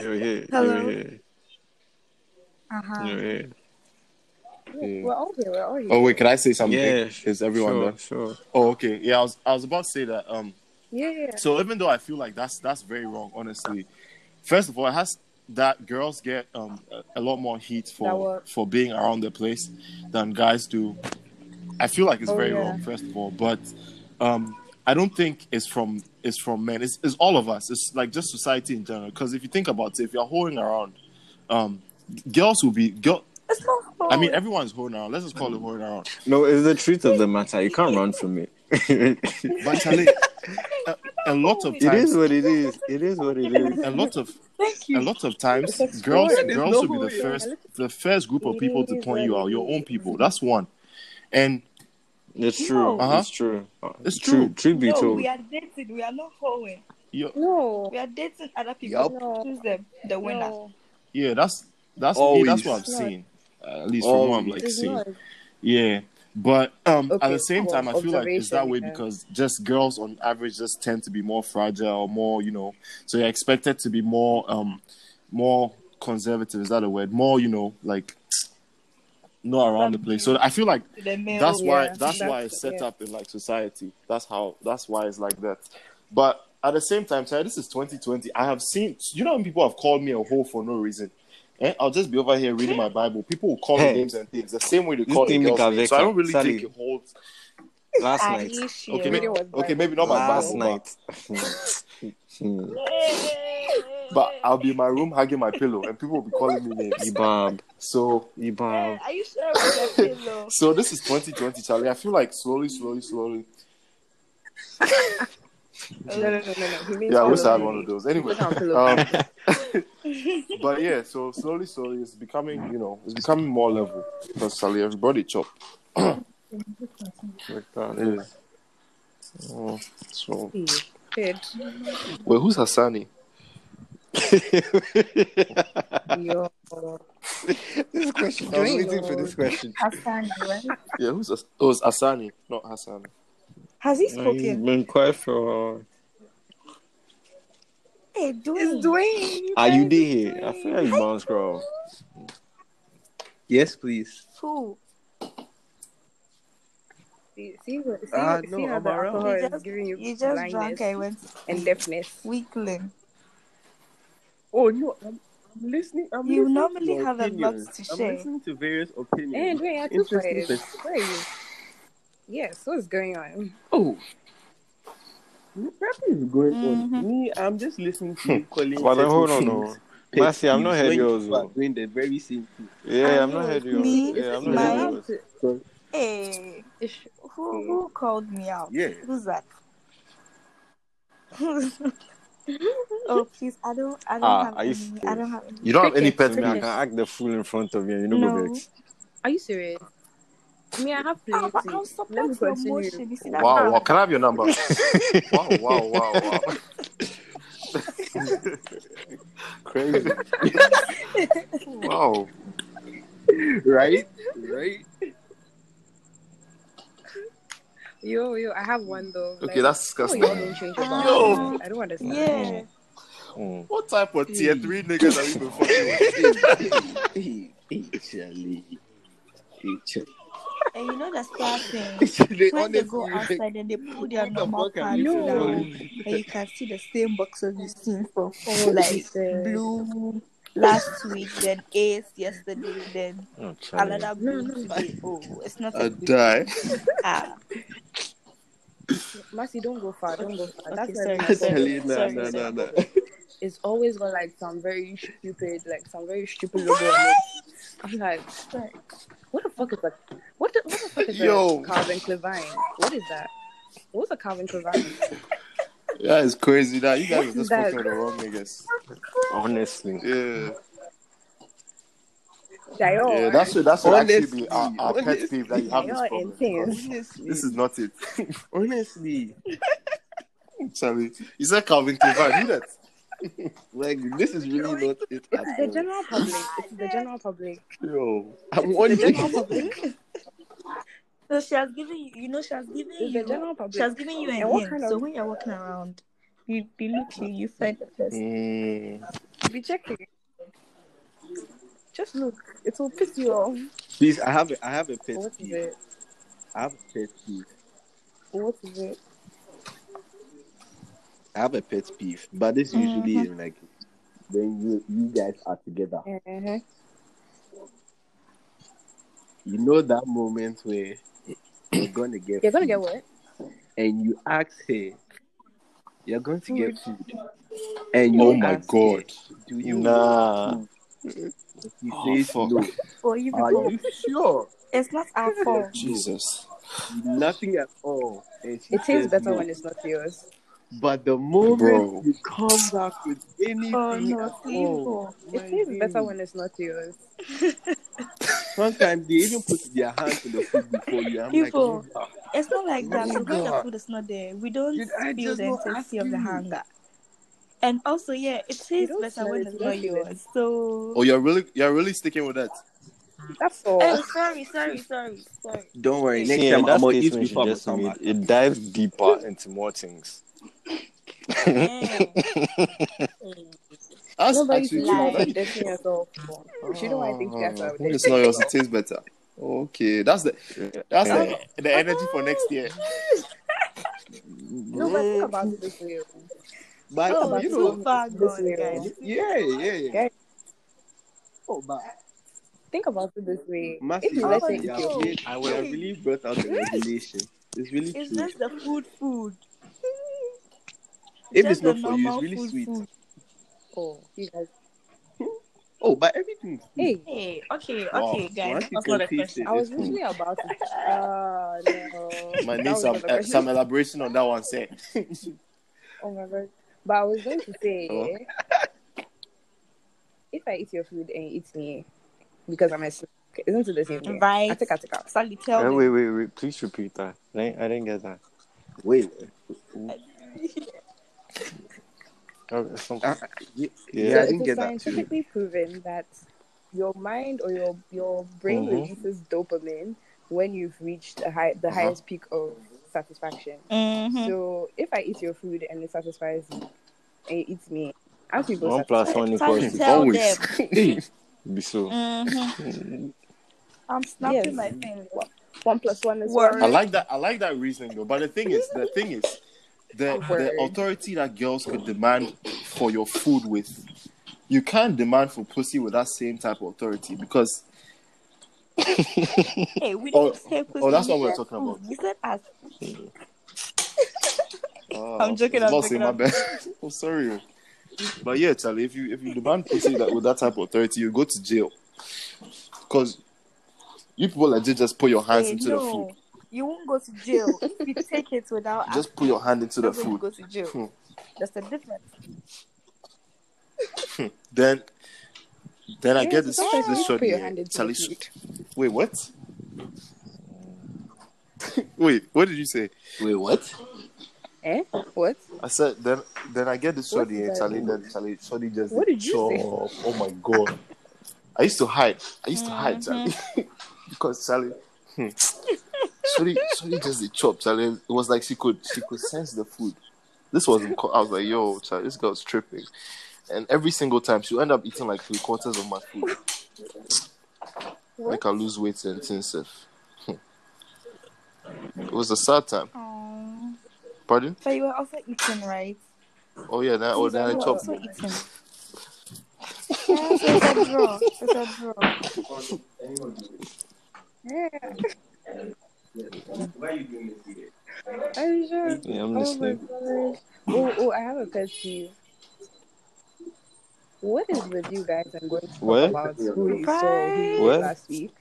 E: you're here.
B: Hello.
E: You're here.
B: Uh-huh.
E: You're here.
F: Yeah.
C: We're all here. We're all here.
F: Oh wait, can I say something?
E: Yeah,
F: Is everyone
E: sure,
F: there?
E: Sure.
F: Oh, okay. Yeah, I was. I was about to say that. Um.
C: Yeah, yeah.
F: So even though I feel like that's that's very wrong, honestly. First of all, it has that girls get um a, a lot more heat for for being around the place than guys do. I feel like it's
C: Oh,
F: very
C: yeah.
F: wrong. First of all, but um, I don't think it's from it's from men. It's, it's all of us. It's like just society in general. Because if you think about it, if you're holding around, um, girls will be girl.
B: It's not hard.
F: I mean, everyone's holding around. Let's just call it holding around.
E: No, it's the truth of the matter. You can't run from it. (laughs)
F: But Charlie, (laughs) uh, a lot of
E: It
F: times,
E: is what it is. It is what it is.
F: a lot of
B: Thank you.
F: a lot of times, girls girls
D: no
F: will be the first the first group of people to point you out. Your own people. That's one. And
E: It's true.
B: No.
F: Uh-huh.
E: It's true.
F: It's
E: True.
F: true.
E: Truth be
B: No,
E: told.
B: we are dating. We are not hoeing.
F: you
C: No.
B: We are dating other people.
D: Yup.
C: No.
B: Choose them, the winner.
C: No.
F: yeah, that's that's me. That's what I'm seeing. Uh, at least from what I'm like
C: It's
F: seeing.
C: not.
F: Yeah. But um, at the same
C: well,
F: time, I feel like it's that way
C: yeah.
F: because just girls on average just tend to be more fragile, more you know. So you're expected to be more um, more conservative. Is that a word? More you know, like not around the place. So I feel like
B: male.
F: that's why
C: yeah,
F: that's, why it's set
C: yeah.
F: up in like society. That's how that's why it's like that. But at the same time, sorry, this is 2020. I have seen you know when people have called me a hoe for no reason. Eh? I'll just be over here reading my Bible. People will call me
E: Hey.
F: names and things the same way they
E: This
F: call the girls. names. So I don't really
E: Sally.
F: think it holds.
E: Last night.
B: Aisha.
F: Okay,
C: Video
F: okay, maybe not my
E: Last
F: Bible,
E: night.
F: But, (laughs) but I'll be in my room hugging my pillow, and people will be calling me names.
E: Ibab.
F: So
E: Ibab.
B: Are you sure with (laughs) the pillow?
F: so this is 2020, Charlie. I feel like slowly, slowly, slowly. (laughs)
C: No, no, no, no, no. He means
F: Yeah, I wish I had
C: pillow
F: one of those. Anyway,
C: Put on pillow
F: um,
C: baby.
F: But yeah, so slowly, slowly, it's becoming, you know, it's becoming more level because Sally, everybody chop.
E: Like that.
F: Yeah. Oh, so
C: Kid.
F: wait, who's Hassani?
C: Yo.
E: this question. I was waiting for this question.
B: Hassan, right?
F: Yeah, who's Has- oh, it's Asani, not Hassani.
B: Has he
E: He's
B: spoken?
E: been quiet for.
B: Hey, doing.
C: It's Dwayne.
E: Are you there here? I feel like you bounce, girl.
D: Yes, please.
B: Who?
C: See, see, what- see,
D: Ah,
C: see
D: no,
C: how
D: I'm
C: the alcohol
B: You
C: is
B: just,
C: giving you,
B: you just
C: blindness
B: drunk. I went
C: and deafness.
B: weakling.
D: Oh no, I'm, I'm listening. I'm
B: You
D: listening
B: normally
D: to your
B: have a lot
D: opinions.
B: to
D: I'm listening to various opinions.
C: And wait, I too
D: Interesting
C: Where are you? Yes, what's going on?
D: Oh. Nothing is going
B: Mhm.
D: on. Me, I'm just listening to you (laughs) calling.
E: But then
D: certain
E: hold on,
D: things
E: no. Mercy, I'm not
D: peeves
E: heard yours,
D: you are doing the very same thing.
E: Yeah, I'm not
C: know,
E: heard yours.
B: me,
E: Yeah, I'm not
B: my-
E: heard yours.
B: Hey, who who called me out?
D: yeah.
B: Who's that? (laughs) oh please, I don't, I don't
E: Ah,
B: have
E: are you.
B: I don't have any.
F: You don't have any pet
E: So me, I can act the fool in front of you you don't
B: No.
C: Are you serious? Me, I have
B: Ah, but
C: plenty.
B: I'll
C: Let
B: support
C: me
B: your motion. You see that?
F: Wow, wow, can I have your number? (laughs) wow, wow, wow, wow. (laughs)
E: Crazy.
F: Wow.
D: Right? Right?
C: Yo, yo, I have one though.
F: Okay, that's disgusting.
C: y'all don't change your
B: Yo.
C: I don't understand.
B: Yeah.
E: Mm.
F: What type of tier three niggas are you been fucking with?
D: Hey, hey, Charlie. Hey, Charlie.
B: And you know the (laughs) sad thing.
D: They
B: When they go outside and they put their
D: What the
B: normal
D: fuck are
B: pants
D: you
B: down,
D: doing?
B: and you can see the same boxes you've seen from (laughs)
C: Oh,
B: like
C: Jesus.
B: blue last week, then Ace yesterday, then
E: Oh, Charlie.
B: another blue today. Oh, it's not
F: I
B: a good
F: die. (laughs)
B: ah.
C: Mercy, don't go far. Don't go far.
B: Okay,
C: That's
B: sorry,
C: why
B: sorry,
D: Charlie, nah,
B: sorry,
D: nah,
B: sorry.
D: nah, nah.
C: It's always got like some very stupid, like some very stupid logo on it. I'm like,
B: Sorry.
C: what the fuck is that? What the, what the fuck is
F: Yo.
C: a Calvin Klein? What is that? What's a Calvin Klein?
F: Yeah, it's crazy that you guys
C: What
F: are just
C: that?
F: fucking with the wrong niggas.
E: Honestly.
F: Yeah.
C: Jayo.
F: Yeah, that should that should actually be our,
D: Honestly,
F: our pet peeve that you have this
C: Jayo
F: problem.
D: Honestly,
F: This is not it.
D: honestly,
F: Charlie, you said Calvin Klein. Who that? (laughs)
D: like this is really not it at
C: It's the
D: all.
C: general (laughs) public. It's the general public.
F: Yo.
D: I'm
C: The general public. (laughs)
B: So she has given you, you know, she has given
C: It's the
B: you,
C: general public.
B: she has given you a
C: And what
B: hint.
C: kind
B: So when you're walking around, you you look here, you find the person.
F: Mm.
C: Be checking. Just look. It will piss you off.
D: Please, I have a, I have a pet
C: What is
D: peeve.
C: it?
D: I have a pet peeve.
C: What is it?
D: I have a pet peeve, but this usually in like when you you guys are together.
C: Uh-huh.
D: You know that moment where you're gonna get
C: You're gonna get what?
D: and you ask her, you're going to get food, and you
F: Oh my
D: ask
F: God.
D: her, do you
E: Nah.
D: want food? She
F: Oh,
D: says
F: fuck.
D: no.
B: For you
D: Are you sure?
B: it's not our fault.
F: Jesus.
D: Nothing at all. And
C: It tastes better
D: no.
C: when it's not yours.
D: But the moment
F: Bro.
D: you come back with anything,
B: Oh no,
D: at all,
C: It
D: my
C: tastes better when it's not yours. (laughs)
D: Sometimes they even put their hands in the food before you. I'm
B: People,
D: like, "Ah,
B: It's not like that.
D: Oh,
B: the food is not there. We don't
D: Did
B: feel the intensity of the hunger. And also, yeah, it tastes better when it's not
C: don't feel it.
B: yours. So,
F: Oh, you're really you're really sticking with that.
C: That's all.
B: oh, sorry, sorry, sorry, sorry.
D: Don't worry. Next
E: See,
D: time
E: that
D: I'm gonna eat
E: you
D: before I
E: just
D: come back.
E: it dives deeper into more things.
F: That's
C: No, but you
F: actually
C: should
F: true.
B: lie.
C: not dissing yourself. You know, I think yes, I
F: Oh,
C: would
F: it's not yours, it tastes better. Okay, that's the that's the, oh, the energy for next year. (laughs)
C: No, but think about it this way.
D: But
B: Oh,
D: you
B: too
D: know,
B: far
C: this
B: gone, guys.
D: yeah, yeah, yeah.
C: Guys,
D: Oh, but
C: think about it this way.
D: Massey,
C: If you
B: Oh,
C: let
B: my
C: it
D: you
C: eat
D: have,
C: your
B: God.
C: food,
D: made, you have really brought out the (laughs) regulation. It's really
B: It's
D: true.
B: just the food, food.
D: If
B: just
D: it's not for you, it's really
B: food,
D: sweet.
B: food.
C: oh, you guys.
D: Oh, but everything.
C: Hey,
B: Hey, okay,
F: Wow.
B: okay, guys. That's not a question.
D: it,
C: I was
D: it's food.
C: literally about to. (laughs) Ah, no.
F: My
C: That
F: needs
C: was
F: some uh, some elaboration on that one. Say, (laughs)
C: Oh my god. But I was going to say,
F: Oh.
C: if I eat your food and you eat me because I'm a snack, isn't it the same thing?
B: Right.
C: I take I take out.
B: Sally, tell
E: Uh,
B: them.
E: wait, wait, wait. Please repeat that. I didn't, I didn't get that.
D: Wait. (laughs)
E: Oh, some-
D: Uh, yeah,
E: Yeah.
D: yeah,
C: so
D: I didn't
C: it is
D: get that too.
C: scientifically proven that your mind or your your brain
E: Mhm.
C: releases dopamine when you've reached the high the
F: Uh-huh.
C: highest peak of satisfaction.
B: Mhm.
C: So if I eat your food and it satisfies you and you eat me, I'm people
E: one one equals
B: Sally,
F: always.
B: them. (laughs)
F: hey,
E: Be so.
B: Mhm. (laughs) I'm snapping
C: Yes.
B: my fingers.
C: One plus one is
B: Word.
F: I like that. I like that reasoning though. But the thing is, the thing is, the the authority that girls could demand for your food with, you can't demand for pussy with that same type of authority because (laughs)
B: Hey, we
F: Oh,
B: didn't say pussy.
F: oh, that's what we're talking
B: food.
F: about.
B: We said us. (laughs)
F: Oh,
B: I'm joking, I'm
F: about to say,
B: joking,
F: my bad. (laughs) oh, sorry. But yeah, Charlie, if you if you demand pussy that with that type of authority, you go to jail. Because you people legit just put your hands
B: Hey,
F: into
B: no,
F: the food.
B: You won't go to jail if you take it without
F: Just put your hand into the
B: asking. You're
F: food.
B: go to jail.
F: Hmm.
B: That's the difference.
F: Then then I get
C: so
F: this this
C: you
F: shot
C: put your
F: here.
C: hand into
F: Charlie,
C: the food.
F: wait, what? (laughs) wait, what did you say?
D: Wait, what?
C: Eh? What?
F: I said then then I get this
C: What
F: shorty
C: did
F: here,
C: I
F: Then Charlie, shorty just
C: What did you say?
F: Oh my god! I used to hide. I used to hide,
C: Mm-hmm.
F: Charlie, (laughs) because Charlie. Shorty, Shorty just the chop, Charlie. It was like she could she could sense the food. This wasn't. co- I was like, yo, Charlie, this girl's tripping. And every single time she'll end up eating like three quarters of my food. Make her lose weight and things. sef. Hmm. It was a sad time.
B: Aww.
F: Pardon?
B: But you were also eating, right?
F: Oh yeah, that oh, then I chopped.
B: also yeah, so it's a draw. It's a draw.
C: Yeah.
D: Why are you doing this here?
C: Are you sure?
E: Yeah, I'm
C: Oh my
E: listening.
C: gosh. Oh, oh, I have a pet peeve. What is with you guys I'm going to talk
E: What?
C: about who you saw who
E: What?
C: last week?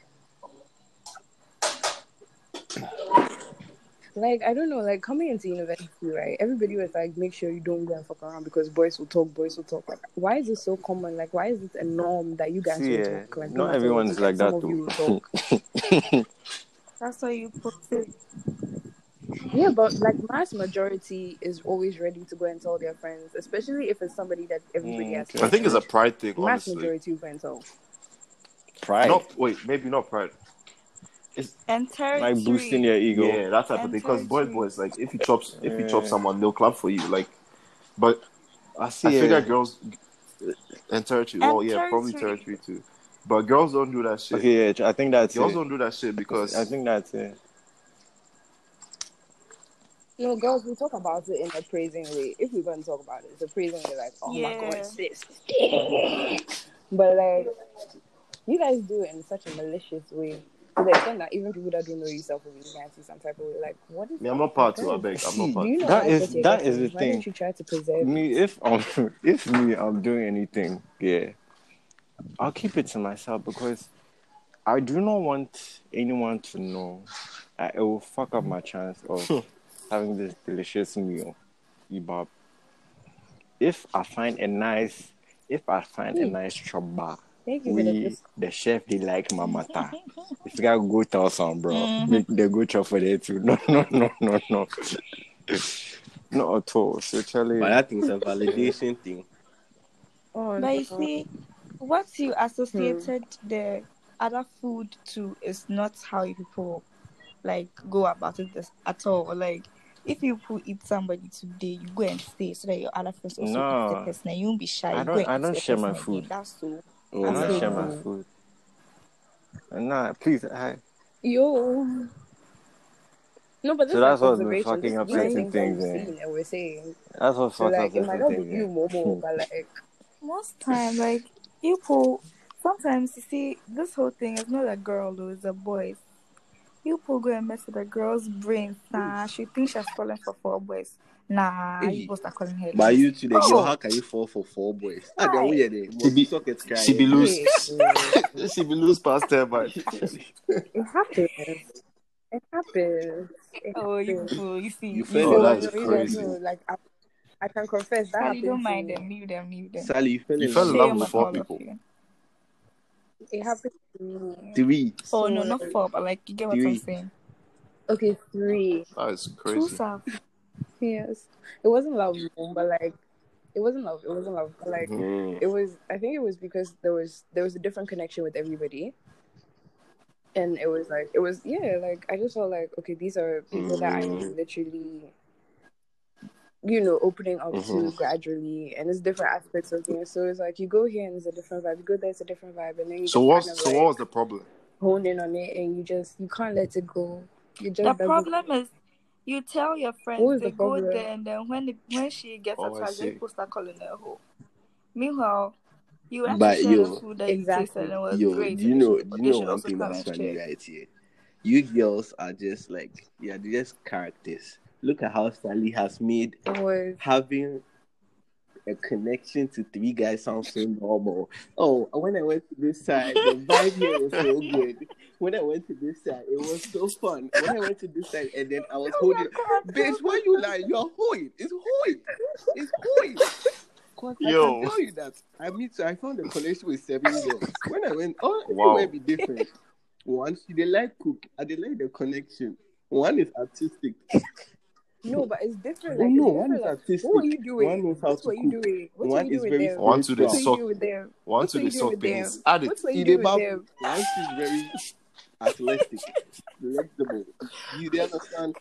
C: Like, I don't know, like coming into university, right? Everybody was like, make sure you don't go and fuck around because boys will talk, boys will talk. Like, why is it so common? Like, why is it a norm that you guys
E: See,
C: will
E: yeah,
C: talk? Like,
E: not everyone's like that
C: some (laughs) of you
E: though.
C: will talk.
B: That's why you put it.
C: Yeah, but like mass majority is always ready to go and tell their friends, especially if it's somebody that everybody
E: Mm,
C: has.
E: okay.
F: I think it's a pride thing,
C: mass
F: honestly.
C: majority will go and tell.
E: Pride.
F: Not wait, maybe not pride.
B: And territory.
E: like boosting your ego.
F: Yeah, that type of thing. Because boy, boys, like if you chop, if you chop someone, they'll clap for you. Like, but
E: I see.
F: I figure
E: yeah.
F: girls and territory.
B: And
F: well, yeah, probably
B: territory.
F: territory too. But girls don't do that shit.
E: Okay, yeah, I think that's
F: Girls
E: it.
F: don't do that shit because
E: I think that's it.
C: No, girls, we talk about it in a praising way. If we're going to talk about it, it's a praising way, like, oh my god,
B: Yeah.
C: it's this. but like, you guys do it in such a malicious way. To the extent that even people that don't know yourself will be looking at you some type of way. Like, what is
F: Me, I'm not part to. I beg. I'm
E: See,
F: not part.
C: Do you know
E: That
C: that's
E: is-
C: what you're
E: that
C: getting?
E: is the
C: Why
E: thing.
C: don't you try to preserve
E: Me, if um, (laughs) if me, I'm doing anything, yeah, I'll keep it to myself because I do not want anyone to know. that it will fuck up my chance of (laughs) having this delicious meal. Ebob. If I find a nice, if I find a
C: Hmm.
E: nice choba,
C: Thank you for the
E: we the chef they like mamata. (laughs) If you gotta go tell some bro,
B: Mhm.
E: make the go chop for there too. (laughs) No, no, no, no, no. Not at all. So Charlie,
D: But I think it's a validation thing.
C: Oh,
B: But you see, what you associated the other food to is not how you people like go about it this, at all. Like if you people eat somebody today, you go and stay so that your other friends also eat
E: No.
B: the person. And you won't be shy.
E: I don't-
B: and
E: I
B: eat
E: don't share my food.
B: again. That's so.
E: I don't
B: That's
E: share
B: so
E: my food. Nah, please. I,
C: Yo. No, but this
E: So
C: is
E: that's
C: like
E: what's been
C: observation.
E: fucking
C: These
E: up
C: these things
E: things,
C: we've
E: eh?
C: seen and we're saying.
E: that's what
C: So
E: fucked
C: like,
E: up
C: it might not be you,
E: yeah.
C: Momo, but (laughs) like,
B: Most time, like people, sometimes you see this whole thing is not a girl though, it's a boy. You people go and mess with a girl's brain. Nah, she thinks she's falling for four boys. Nah,
D: Hey.
B: you supposed to calling her. By
D: you to the
B: Oh.
D: girl, how can you fall for four boys? Ah, then we are the
F: She be-
D: most sockets crying.
F: She be loose.
C: Yeah. (laughs)
F: she be loose past her, but
C: it happens. It happens. It
B: Oh, you
C: happens.
B: you see,
D: You
B: you
D: fell in
F: that
D: love
F: is
C: No,
D: with
C: you guys
F: crazy.
C: like, I, I can confess that
B: Sally, don't
C: to
B: mind
C: me.
B: them, mute them, mute them.
D: Sally, you fell
F: You
D: in
F: fell
D: love
F: in
D: with
F: love with four people.
C: It happened to me.
D: three.
B: Oh
C: So,
B: no, not
C: like,
B: four, but like you get what I'm saying.
C: Okay, three.
F: that is crazy.
B: Two
F: crazy.
B: self.
C: Yes. It wasn't love, but like, it wasn't love. It wasn't love. But like,
F: Mhm.
C: it was. I think it was because there was there was a different connection with everybody, and it was like it was yeah. Like I just felt like okay, these are people that I'm
F: Mm.
C: literally, you know, opening up to
F: Mhm.
C: gradually, and it's different aspects of things. So it's like you go here and it's a different vibe. You go there, it's a different vibe, and then you
F: So what's
C: kind of
F: so
C: like
F: what was the problem?
C: hone in on it, and you just you can't let it go. You just
B: The problem is you tell your friends
C: What is
B: they
C: the
B: go
C: problem?
B: there and then when the, when she gets
F: Oh, I
B: attached,
F: see.
B: people start calling her a hoe. Meanwhile, you actually
D: But
B: shared
D: yo,
B: the food that
C: Exactly.
B: you tasted and it was
D: Yo,
B: great.
D: do you know?
B: should,
D: you know
B: should
D: one
B: also
D: thing
B: come
D: that's funny right here? You girls are just like yeah, they're just characters. Look at how Sally has made
C: It
D: having a connection to three guys sound so normal. Oh, when I went to this side, the vibe here was so good. When I went to this side, it was so fun. When I went to this side, and then I was holding, bitch, why you lying? You're hoeing. It's hoeing. It's hoeing. Cause I
F: Yo.
D: can tell you that I meet, I found a connection with seven girls. When I went, oh,
F: Wow.
D: everywhere be different. One, she they like cook, I they like the connection. One is artistic.
C: No, but it's different.
D: Oh
C: Like,
D: no,
C: it's
D: one
C: different.
D: is
C: Like,
D: artistic.
C: what were you doing?
D: One knows how
C: What
D: to
C: were you
D: cook.
C: doing? What
D: One
C: were you
D: is
C: doing
D: very
C: them?
F: One to the
C: What
F: sock.
C: doing?
F: One to the
C: you doing
F: sock
C: with them?
F: pains. Add it.
C: What were you
D: In
C: doing
D: the
C: with
D: Bible,
C: them?
D: one is very athletic, flexible. You they understand?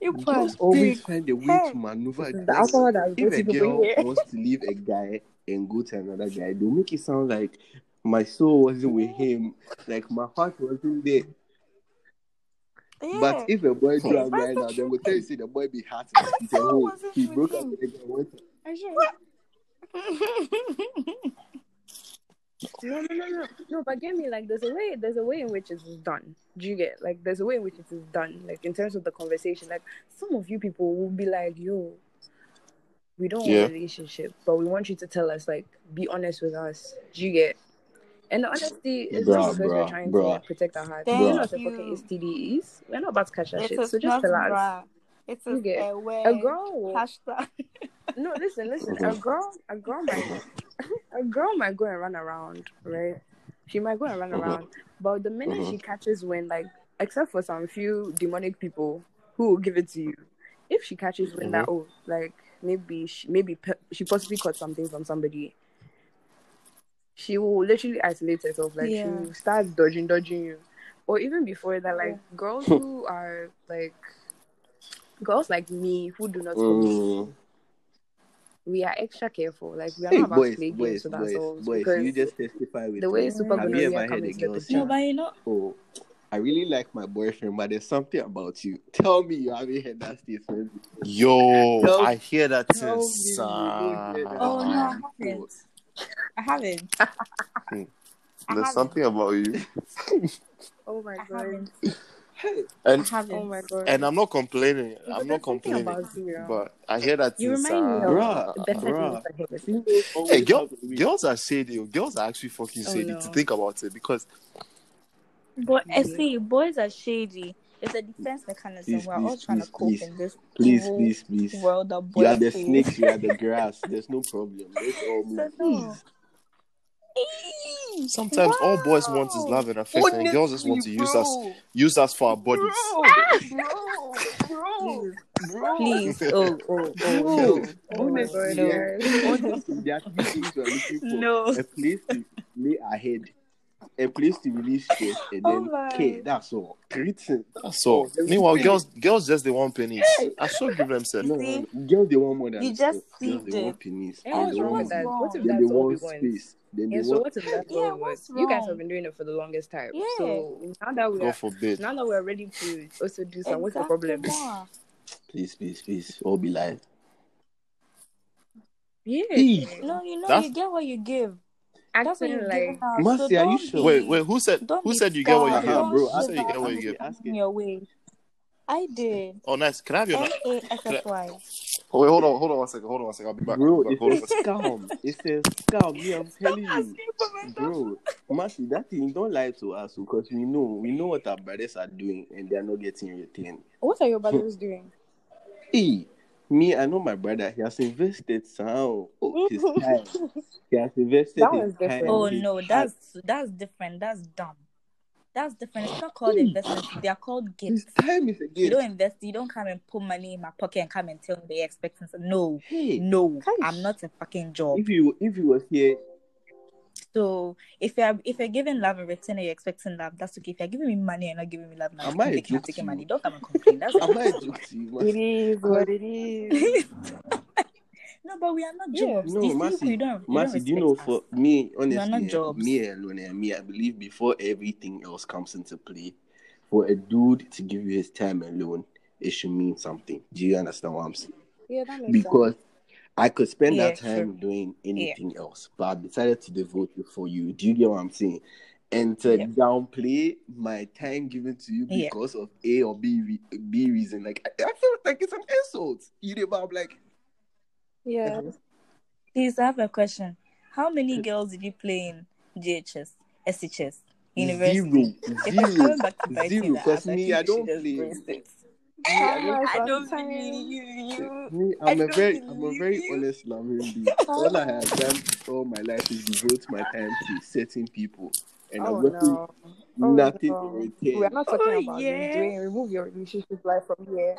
B: You
D: Girls always find a way to maneuver.
C: This is the alcohol that
D: if a girl wants to leave a guy and go to another guy, they'll make it sound like my soul wasn't with him, like my heart wasn't there.
B: Yeah.
D: But if a boy
B: That's
D: drunk right now, they
B: truth.
D: will tell you say the boy be hot, but he's a
B: soul
D: hoe.
B: wasn't
D: He broke up
B: him.
D: with a girl. Went to-
C: I sure. (laughs) No, no, no, no, no. But get me like there's a way. There's a way in which it is done. Do you get like there's a way in which it is done? Like in terms of the conversation, like some of you people will be like, "Yo, we don't
F: Yeah.
C: want a relationship, but we want you to tell us, like, be honest with us." Do you get? And the honesty is
D: Bruh,
C: not because we're trying
D: bruh.
C: to like, protect our hearts.
B: Thank
C: We're not the
B: you.
C: fucking STDs. We're not about to catch that
B: It
C: shit. So just
B: not
C: tell us.
B: bra. It
C: You
B: is
C: get
B: a way.
C: a girl.
B: Hashtag. (laughs)
C: No, listen, listen. A girl, a girl might, (laughs) a girl might go and run around, right? She might go and run around, but the minute
F: Mhm.
C: she catches wind, like, except for some few demonic people who will give it to you, if she catches wind that oh, like maybe she, maybe pe- she possibly caught something from somebody, she will literally isolate herself. Like she
B: Yeah.
C: will start dodging, dodging you, or even before that, like girls who are like girls like me who do not commit
D: Mm.
C: we are extra careful. Like we are
D: Hey,
C: not about
D: boys,
C: to play
D: boys,
C: games with
D: boys,
C: ourselves
D: boys,
C: because
D: you just testify with
C: the way
D: me.
C: super
B: Have
D: you
C: gonorrhea
D: ever heard a
C: the
D: girl
C: picture.
D: say-
B: No, but you know,
D: Oh, I really like my boyfriend, but there's something about you. (laughs) Tell me you haven't heard that statement. before.
F: Yo,
D: Tell-
F: I hear that
D: tell
F: since.
D: me you don't hear that.
B: oh no, I haven't. I haven't.
F: Hmm.
B: I
F: There's
B: haven't.
F: something about you, (laughs)
C: Oh my
B: I
C: god.
B: haven't.
F: and
B: I haven't.
C: Oh my god.
F: and I'm not complaining.
C: But
F: I'm
C: there's
F: not complaining,
C: about you,
F: but I hear that
C: You
F: since.
C: remind me of
D: Bruh,
C: the better
D: bruh.
C: things ahead.
D: Females
F: Hey, girl,
D: have a way.
F: girls are shady. Girls are actually fucking
C: Oh,
F: shady
C: no.
F: to think about it because
B: But I see, boys are shady. It's a defense mechanism.
D: Please,
B: We're all trying
D: please,
B: to cope
D: please.
B: in this
D: Please, please, please.
B: world that
D: You are the snakes, you are the grass. There's no problem. Let's all
B: So (laughs)
D: move.
B: no.
F: Sometimes all boys want is love and affection, and girls just want to use us use us for our bodies. (laughs) Ah!
B: Please. Oh, oh, oh, oh
D: No,
B: no.
D: Oh, honestly, oh,
B: no.
D: yeah. honestly, there are three things we're looking for: (laughs)
B: No.
D: a place to lay our head, a place to release stress, and
B: Oh
D: then
B: my.
D: care. That's all. Three.
F: That's all.
D: Oh,
F: Meanwhile, girls girls just they want pennies. I sure give them sex.
D: No,
B: See?
D: girls they want more than
B: You just
D: sex. girls
B: see
D: they
B: the-
D: want pennies.
C: And
D: Then
C: what's
D: they
C: wrong with that? What if
D: then they
C: that's all we
D: want
C: want?
D: space. Then they
C: Yeah, so
D: want.
C: what if that's
B: Yeah,
C: all
B: what's
C: want? You guys have been doing it for the longest time.
B: Yeah.
C: So now that we're
F: God
C: are
F: forbid.
C: now that we're ready to also do some, what's the problem?
B: Exactement.
D: Please, please, please, all be live.
C: Yeah.
B: No, you know,
F: That's-
B: you get what you give. That's what
C: Acting
B: you're
C: like
B: giving out.
D: Mercy,
B: so
D: are you sure?
F: Wait, wait, who said
B: Don't
F: who said you get what you
B: scared.
F: give?
B: Don't
D: bro, I
F: said
B: give
F: you
B: out
F: get what you
B: everything
F: give?
D: Ask it.
B: your way. I did.
F: Oh nice. Can I have your
B: M A F F Y.
F: Oh, wait, hold on, hold on one second, hold on one second. I'll be back.
D: Bro,
F: I'll be back. Hold on
D: it's
F: one
D: a scam. It's a scam. Me, I'm telling you. Bro, Mercy, that thing, don't lie to us because we know, we know what our brothers are doing and they are not getting returned.
C: What are your brothers doing?
D: Hey, me, I know my brother. He has invested some oh, his (laughs) time. He has invested
C: That
D: his
C: was
D: time.
B: Oh no, that's that's different. That's dumb. That's different. It's not called hmm. investments. They are called
D: his
B: gifts.
D: time is a gift.
B: You don't invest. You don't come and put money in my pocket and come and tell me they're expecting. Some. No,
D: Hey,
B: no, I'm not a fucking job.
D: if you if you were here,
B: So if you're if you're giving love and return, and you're expecting love. That's okay. If you're giving me money and not giving me love, and
D: Am
B: I'm
D: I a
B: taking, I'm taking money. Don't come and complain. That's (laughs)
D: am I a joke to you,
C: It
D: Mercy?
C: is what it is. (laughs)
B: no, but we are not
C: Yeah.
B: jobs.
D: No,
B: These people, you don't. You
D: Mercy,
B: don't
D: do you know
B: respect
D: for me,
B: are not
D: honestly, eh,
B: jobs.
D: me alone, eh, me, I believe before everything else comes into play, for a dude to give you his time alone, it should mean something. Do you understand what I'm saying?
C: Yeah, that makes
D: Because I could spend
B: Yeah,
D: that time doing anything else, but I decided to devote it for you. Do you get what I'm saying? And to
B: Yeah.
D: downplay my time given to you
B: Yeah.
D: because of A or B re- B reason, like I, I feel like it's an insult. You know, but I'm like,
C: Yeah. Uh-huh.
B: Please, I have a question. How many girls did you play in GHS, SHS, university?
D: zero, zero,
B: I'm coming back to bite
D: zero. Because me, I don't play.
B: Brace it.
D: Me, I don't
B: I don't
C: Sometimes.
B: believe you.
D: Me,
B: I
D: I'm a
B: don't
D: very, I'm a
B: believe
D: very
B: you.
D: honest loving dude. (laughs) All I have done all my life is devote my time to certain people, and
C: Oh
D: I've gotten
C: no. Oh,
D: nothing
C: no.
D: in
C: We're
D: return.
C: not oh, talking
B: Oh,
C: about
B: yeah.
C: this. Doing remove your relationship life from here.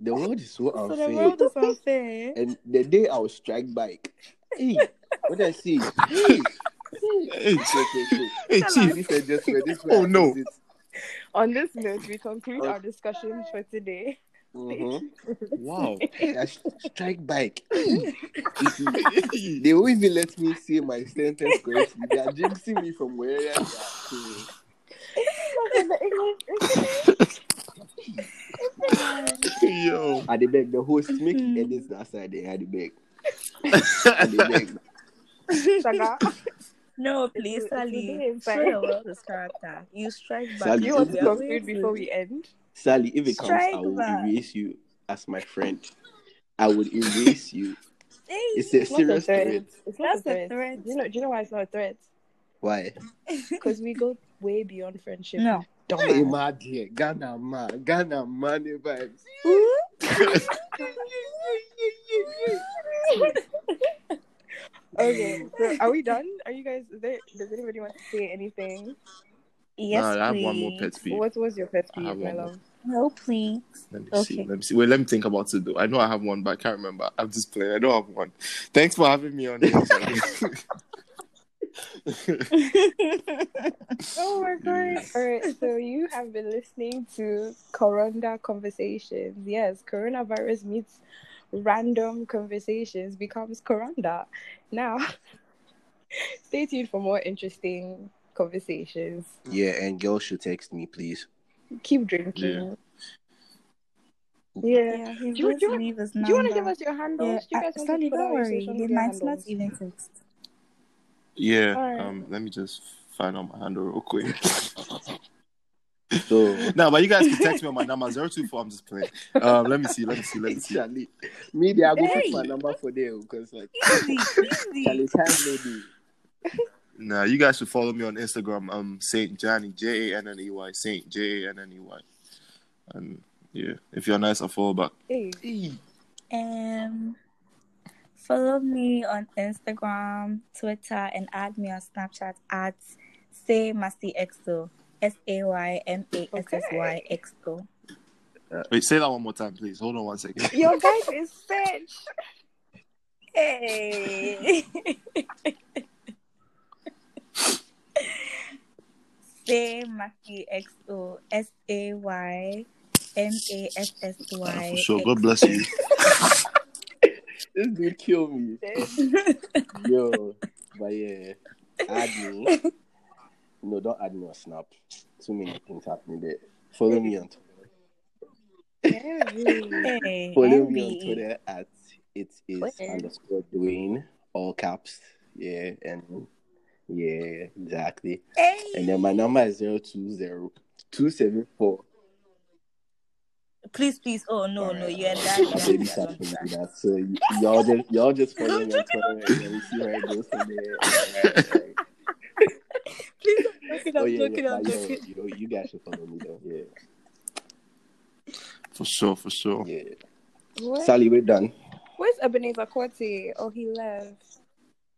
D: The world is so
B: So the
D: unfair.
B: world is unfair.
D: And the day I will strike back, hey, what I see, hey, hey,
F: Hey,
D: so, so, so.
F: hey, chief.
D: This is just for this.
F: Oh, no.
C: On this note, we conclude our discussion for today.
D: Mm-hmm. (laughs)
F: Wow.
D: I strike back. (laughs) They won't even let me say my sentence correctly. They are jinxing me from where they are. So,
F: Yo.
D: I dey beg the host make
B: Mhm.
D: edits that side. They had the beg. (laughs) I dey beg.
C: Saga,
B: No, please,
C: It's a- it's a
B: Sally.
C: day in
B: Show
C: fact.
B: the world this character. You strike back.
D: Sally,
C: you want to
B: are
C: conclude before we end?
D: Sally, if it comes,
B: Strike
D: I will
B: back.
D: erase you as my friend. I would erase you.
B: Hey,
D: It's a
C: It's not a
D: serious
C: threat.
D: threat.
C: It's not
B: That's
C: a
B: a
C: threat.
B: threat.
C: Do you know? Do you know why it's not a threat?
D: Why? (laughs)
C: Because we go way beyond friendship.
B: no.
D: Hey,
C: Dumbass.
D: my dear, Ghana man, Ghana money vibes. (laughs) (laughs)
C: Okay, (laughs) so are we done? Are you guys? Is there, does anybody want to say anything?
B: Yes,
F: Nah, I have
B: please.
F: one more pet peeve.
C: What was your pet
F: I have
C: peeve, my love?
B: No, please.
F: Let me
B: Okay.
F: see. Let me see. Wait, let me think about it though. I know I have one, but I can't remember. I'm just playing. I don't have one. Thanks for having me on here. (laughs)
C: Oh my god! All right, so you have been listening to Corona Conversations. Yes, coronavirus meets random conversations becomes Coranda. Now, (laughs) stay tuned for more interesting conversations.
D: Yeah, and girls should text me, please.
C: Keep drinking. Yeah.
B: Yeah, he's
C: Do you- do you- Do you want to give us your handles?
B: Yeah,
C: Do you guys want
B: Stanley,
C: to put
B: don't worry.
C: social
B: They might not even text.
F: yeah.
C: Alright.
F: Um. Let me just find out my handle real quick. (laughs)
D: So, (laughs)
F: no, but you guys can text me on my number zero two four. I'm just playing. Um. Let me see. Let me see. Let me see.
D: Charlie, me, they are going to
B: Hey.
D: put my number for them because, like,
B: Easy, easy.
D: Charlie, time no.
F: Nah, you guys should follow me on Instagram. Um, Saint Johnny J A N N E Y Saint J A N N E Y. And N E Y. And yeah, if you're nice, I'll follow back.
C: Hey.
B: Um, follow me on Instagram, Twitter, and add me on Snapchat at Say Massy Exo. S A Y M A S S Y X O.
F: Wait, say that one more time, please. Hold on one second. (laughs)
C: Your guys is French.
B: Hey. (laughs) Say Massy Exo. S A Y M A S S Y.
F: Ah, for sure. God bless you. (laughs)
D: This dude kill me. Yo, but yeah, add me. No, don't add me on Snap. Too many things happening there. Follow me on Twitter.
B: Hey,
D: Follow me on Twitter at it is
B: Twitter.
D: underscore Dwayne, all caps. Yeah, and yeah, exactly.
B: Hey.
D: And then my number is zero two zero two seven four.
B: Please, please. Oh no, no, you're
D: My
B: that.
D: baby start to do that. So y- y'all just y'all just follow me on Twitter and then we see where it goes from there. Alright, alright.
B: Please, I'm joking. I'm
D: Oh yeah,
B: joking.
D: yeah,
B: I'm
D: but yo,
B: joking.
D: yo, you guys should follow me though. Yeah,
F: For sure, for sure.
D: yeah.
C: What?
D: Sally, we're done.
C: Where's Ebenezer Korte? Oh, he left.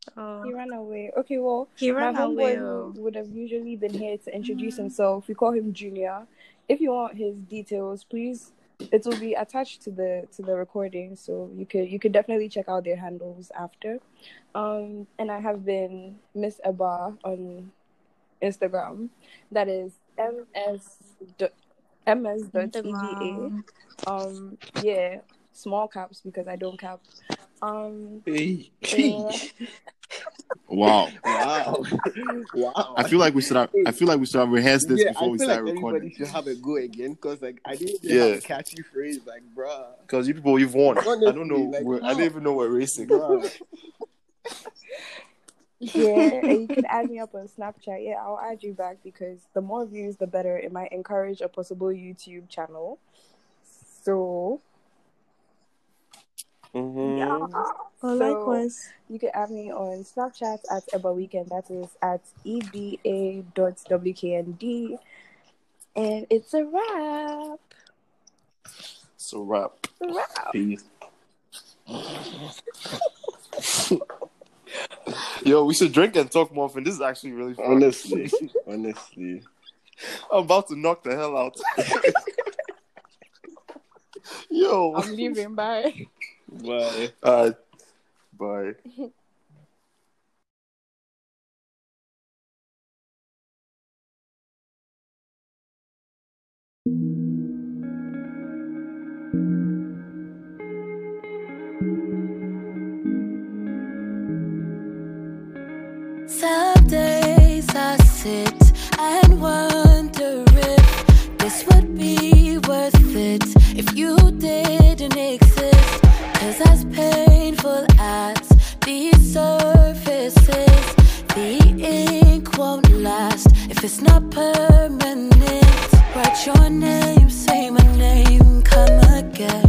C: He
B: Oh,
C: ran away. Okay, well,
B: he
C: my
B: away.
C: homeboy
B: oh.
C: would have usually been here to introduce himself. We call him Junior. If you want his details, please, it will be attached to the to the recording, so you could you could definitely check out their handles after. Um, and I have been Miss Eba on Instagram. That is ms dot ms dot eba. Um, yeah, small caps because I don't cap. Um,
D: Hey.
C: yeah.
F: Wow.
D: wow. wow.
F: I feel like we should have. I feel like we should have rehearsed this
D: yeah,
F: before
D: I
F: we
D: feel
F: start
D: like
F: recording.
D: everybody should have a go again because like I didn't even
F: Yeah.
D: have a catchy phrase like bruh.
F: Because you people, you've won. I don't know.
D: Like,
F: we're- I don't even know we're racing. (laughs)
D: bruh.
C: Yeah, and you can add me up (laughs) on Snapchat. Yeah, I'll add you back because the more views, the better. It might encourage a possible YouTube channel. So
D: Mhm.
C: yeah,
B: Oh,
C: So-
B: likewise.
C: you can add me on Snapchat at Eba Weekend. That is at eba dot wknd, and it's a wrap.
F: So wrap.
C: It's a wrap.
D: Peace. (laughs)
F: Yo, we should drink and talk more often. This is actually really fun.
D: Honestly, honestly.
F: I'm about to knock the hell out. (laughs) Yo.
C: I'm leaving. Bye.
D: Bye.
F: Uh, bye. (laughs)
G: I sit and wonder if this would be worth it if you didn't exist. Cause as painful as these surfaces, the ink won't last if it's not permanent. Write your name, say my name, come again.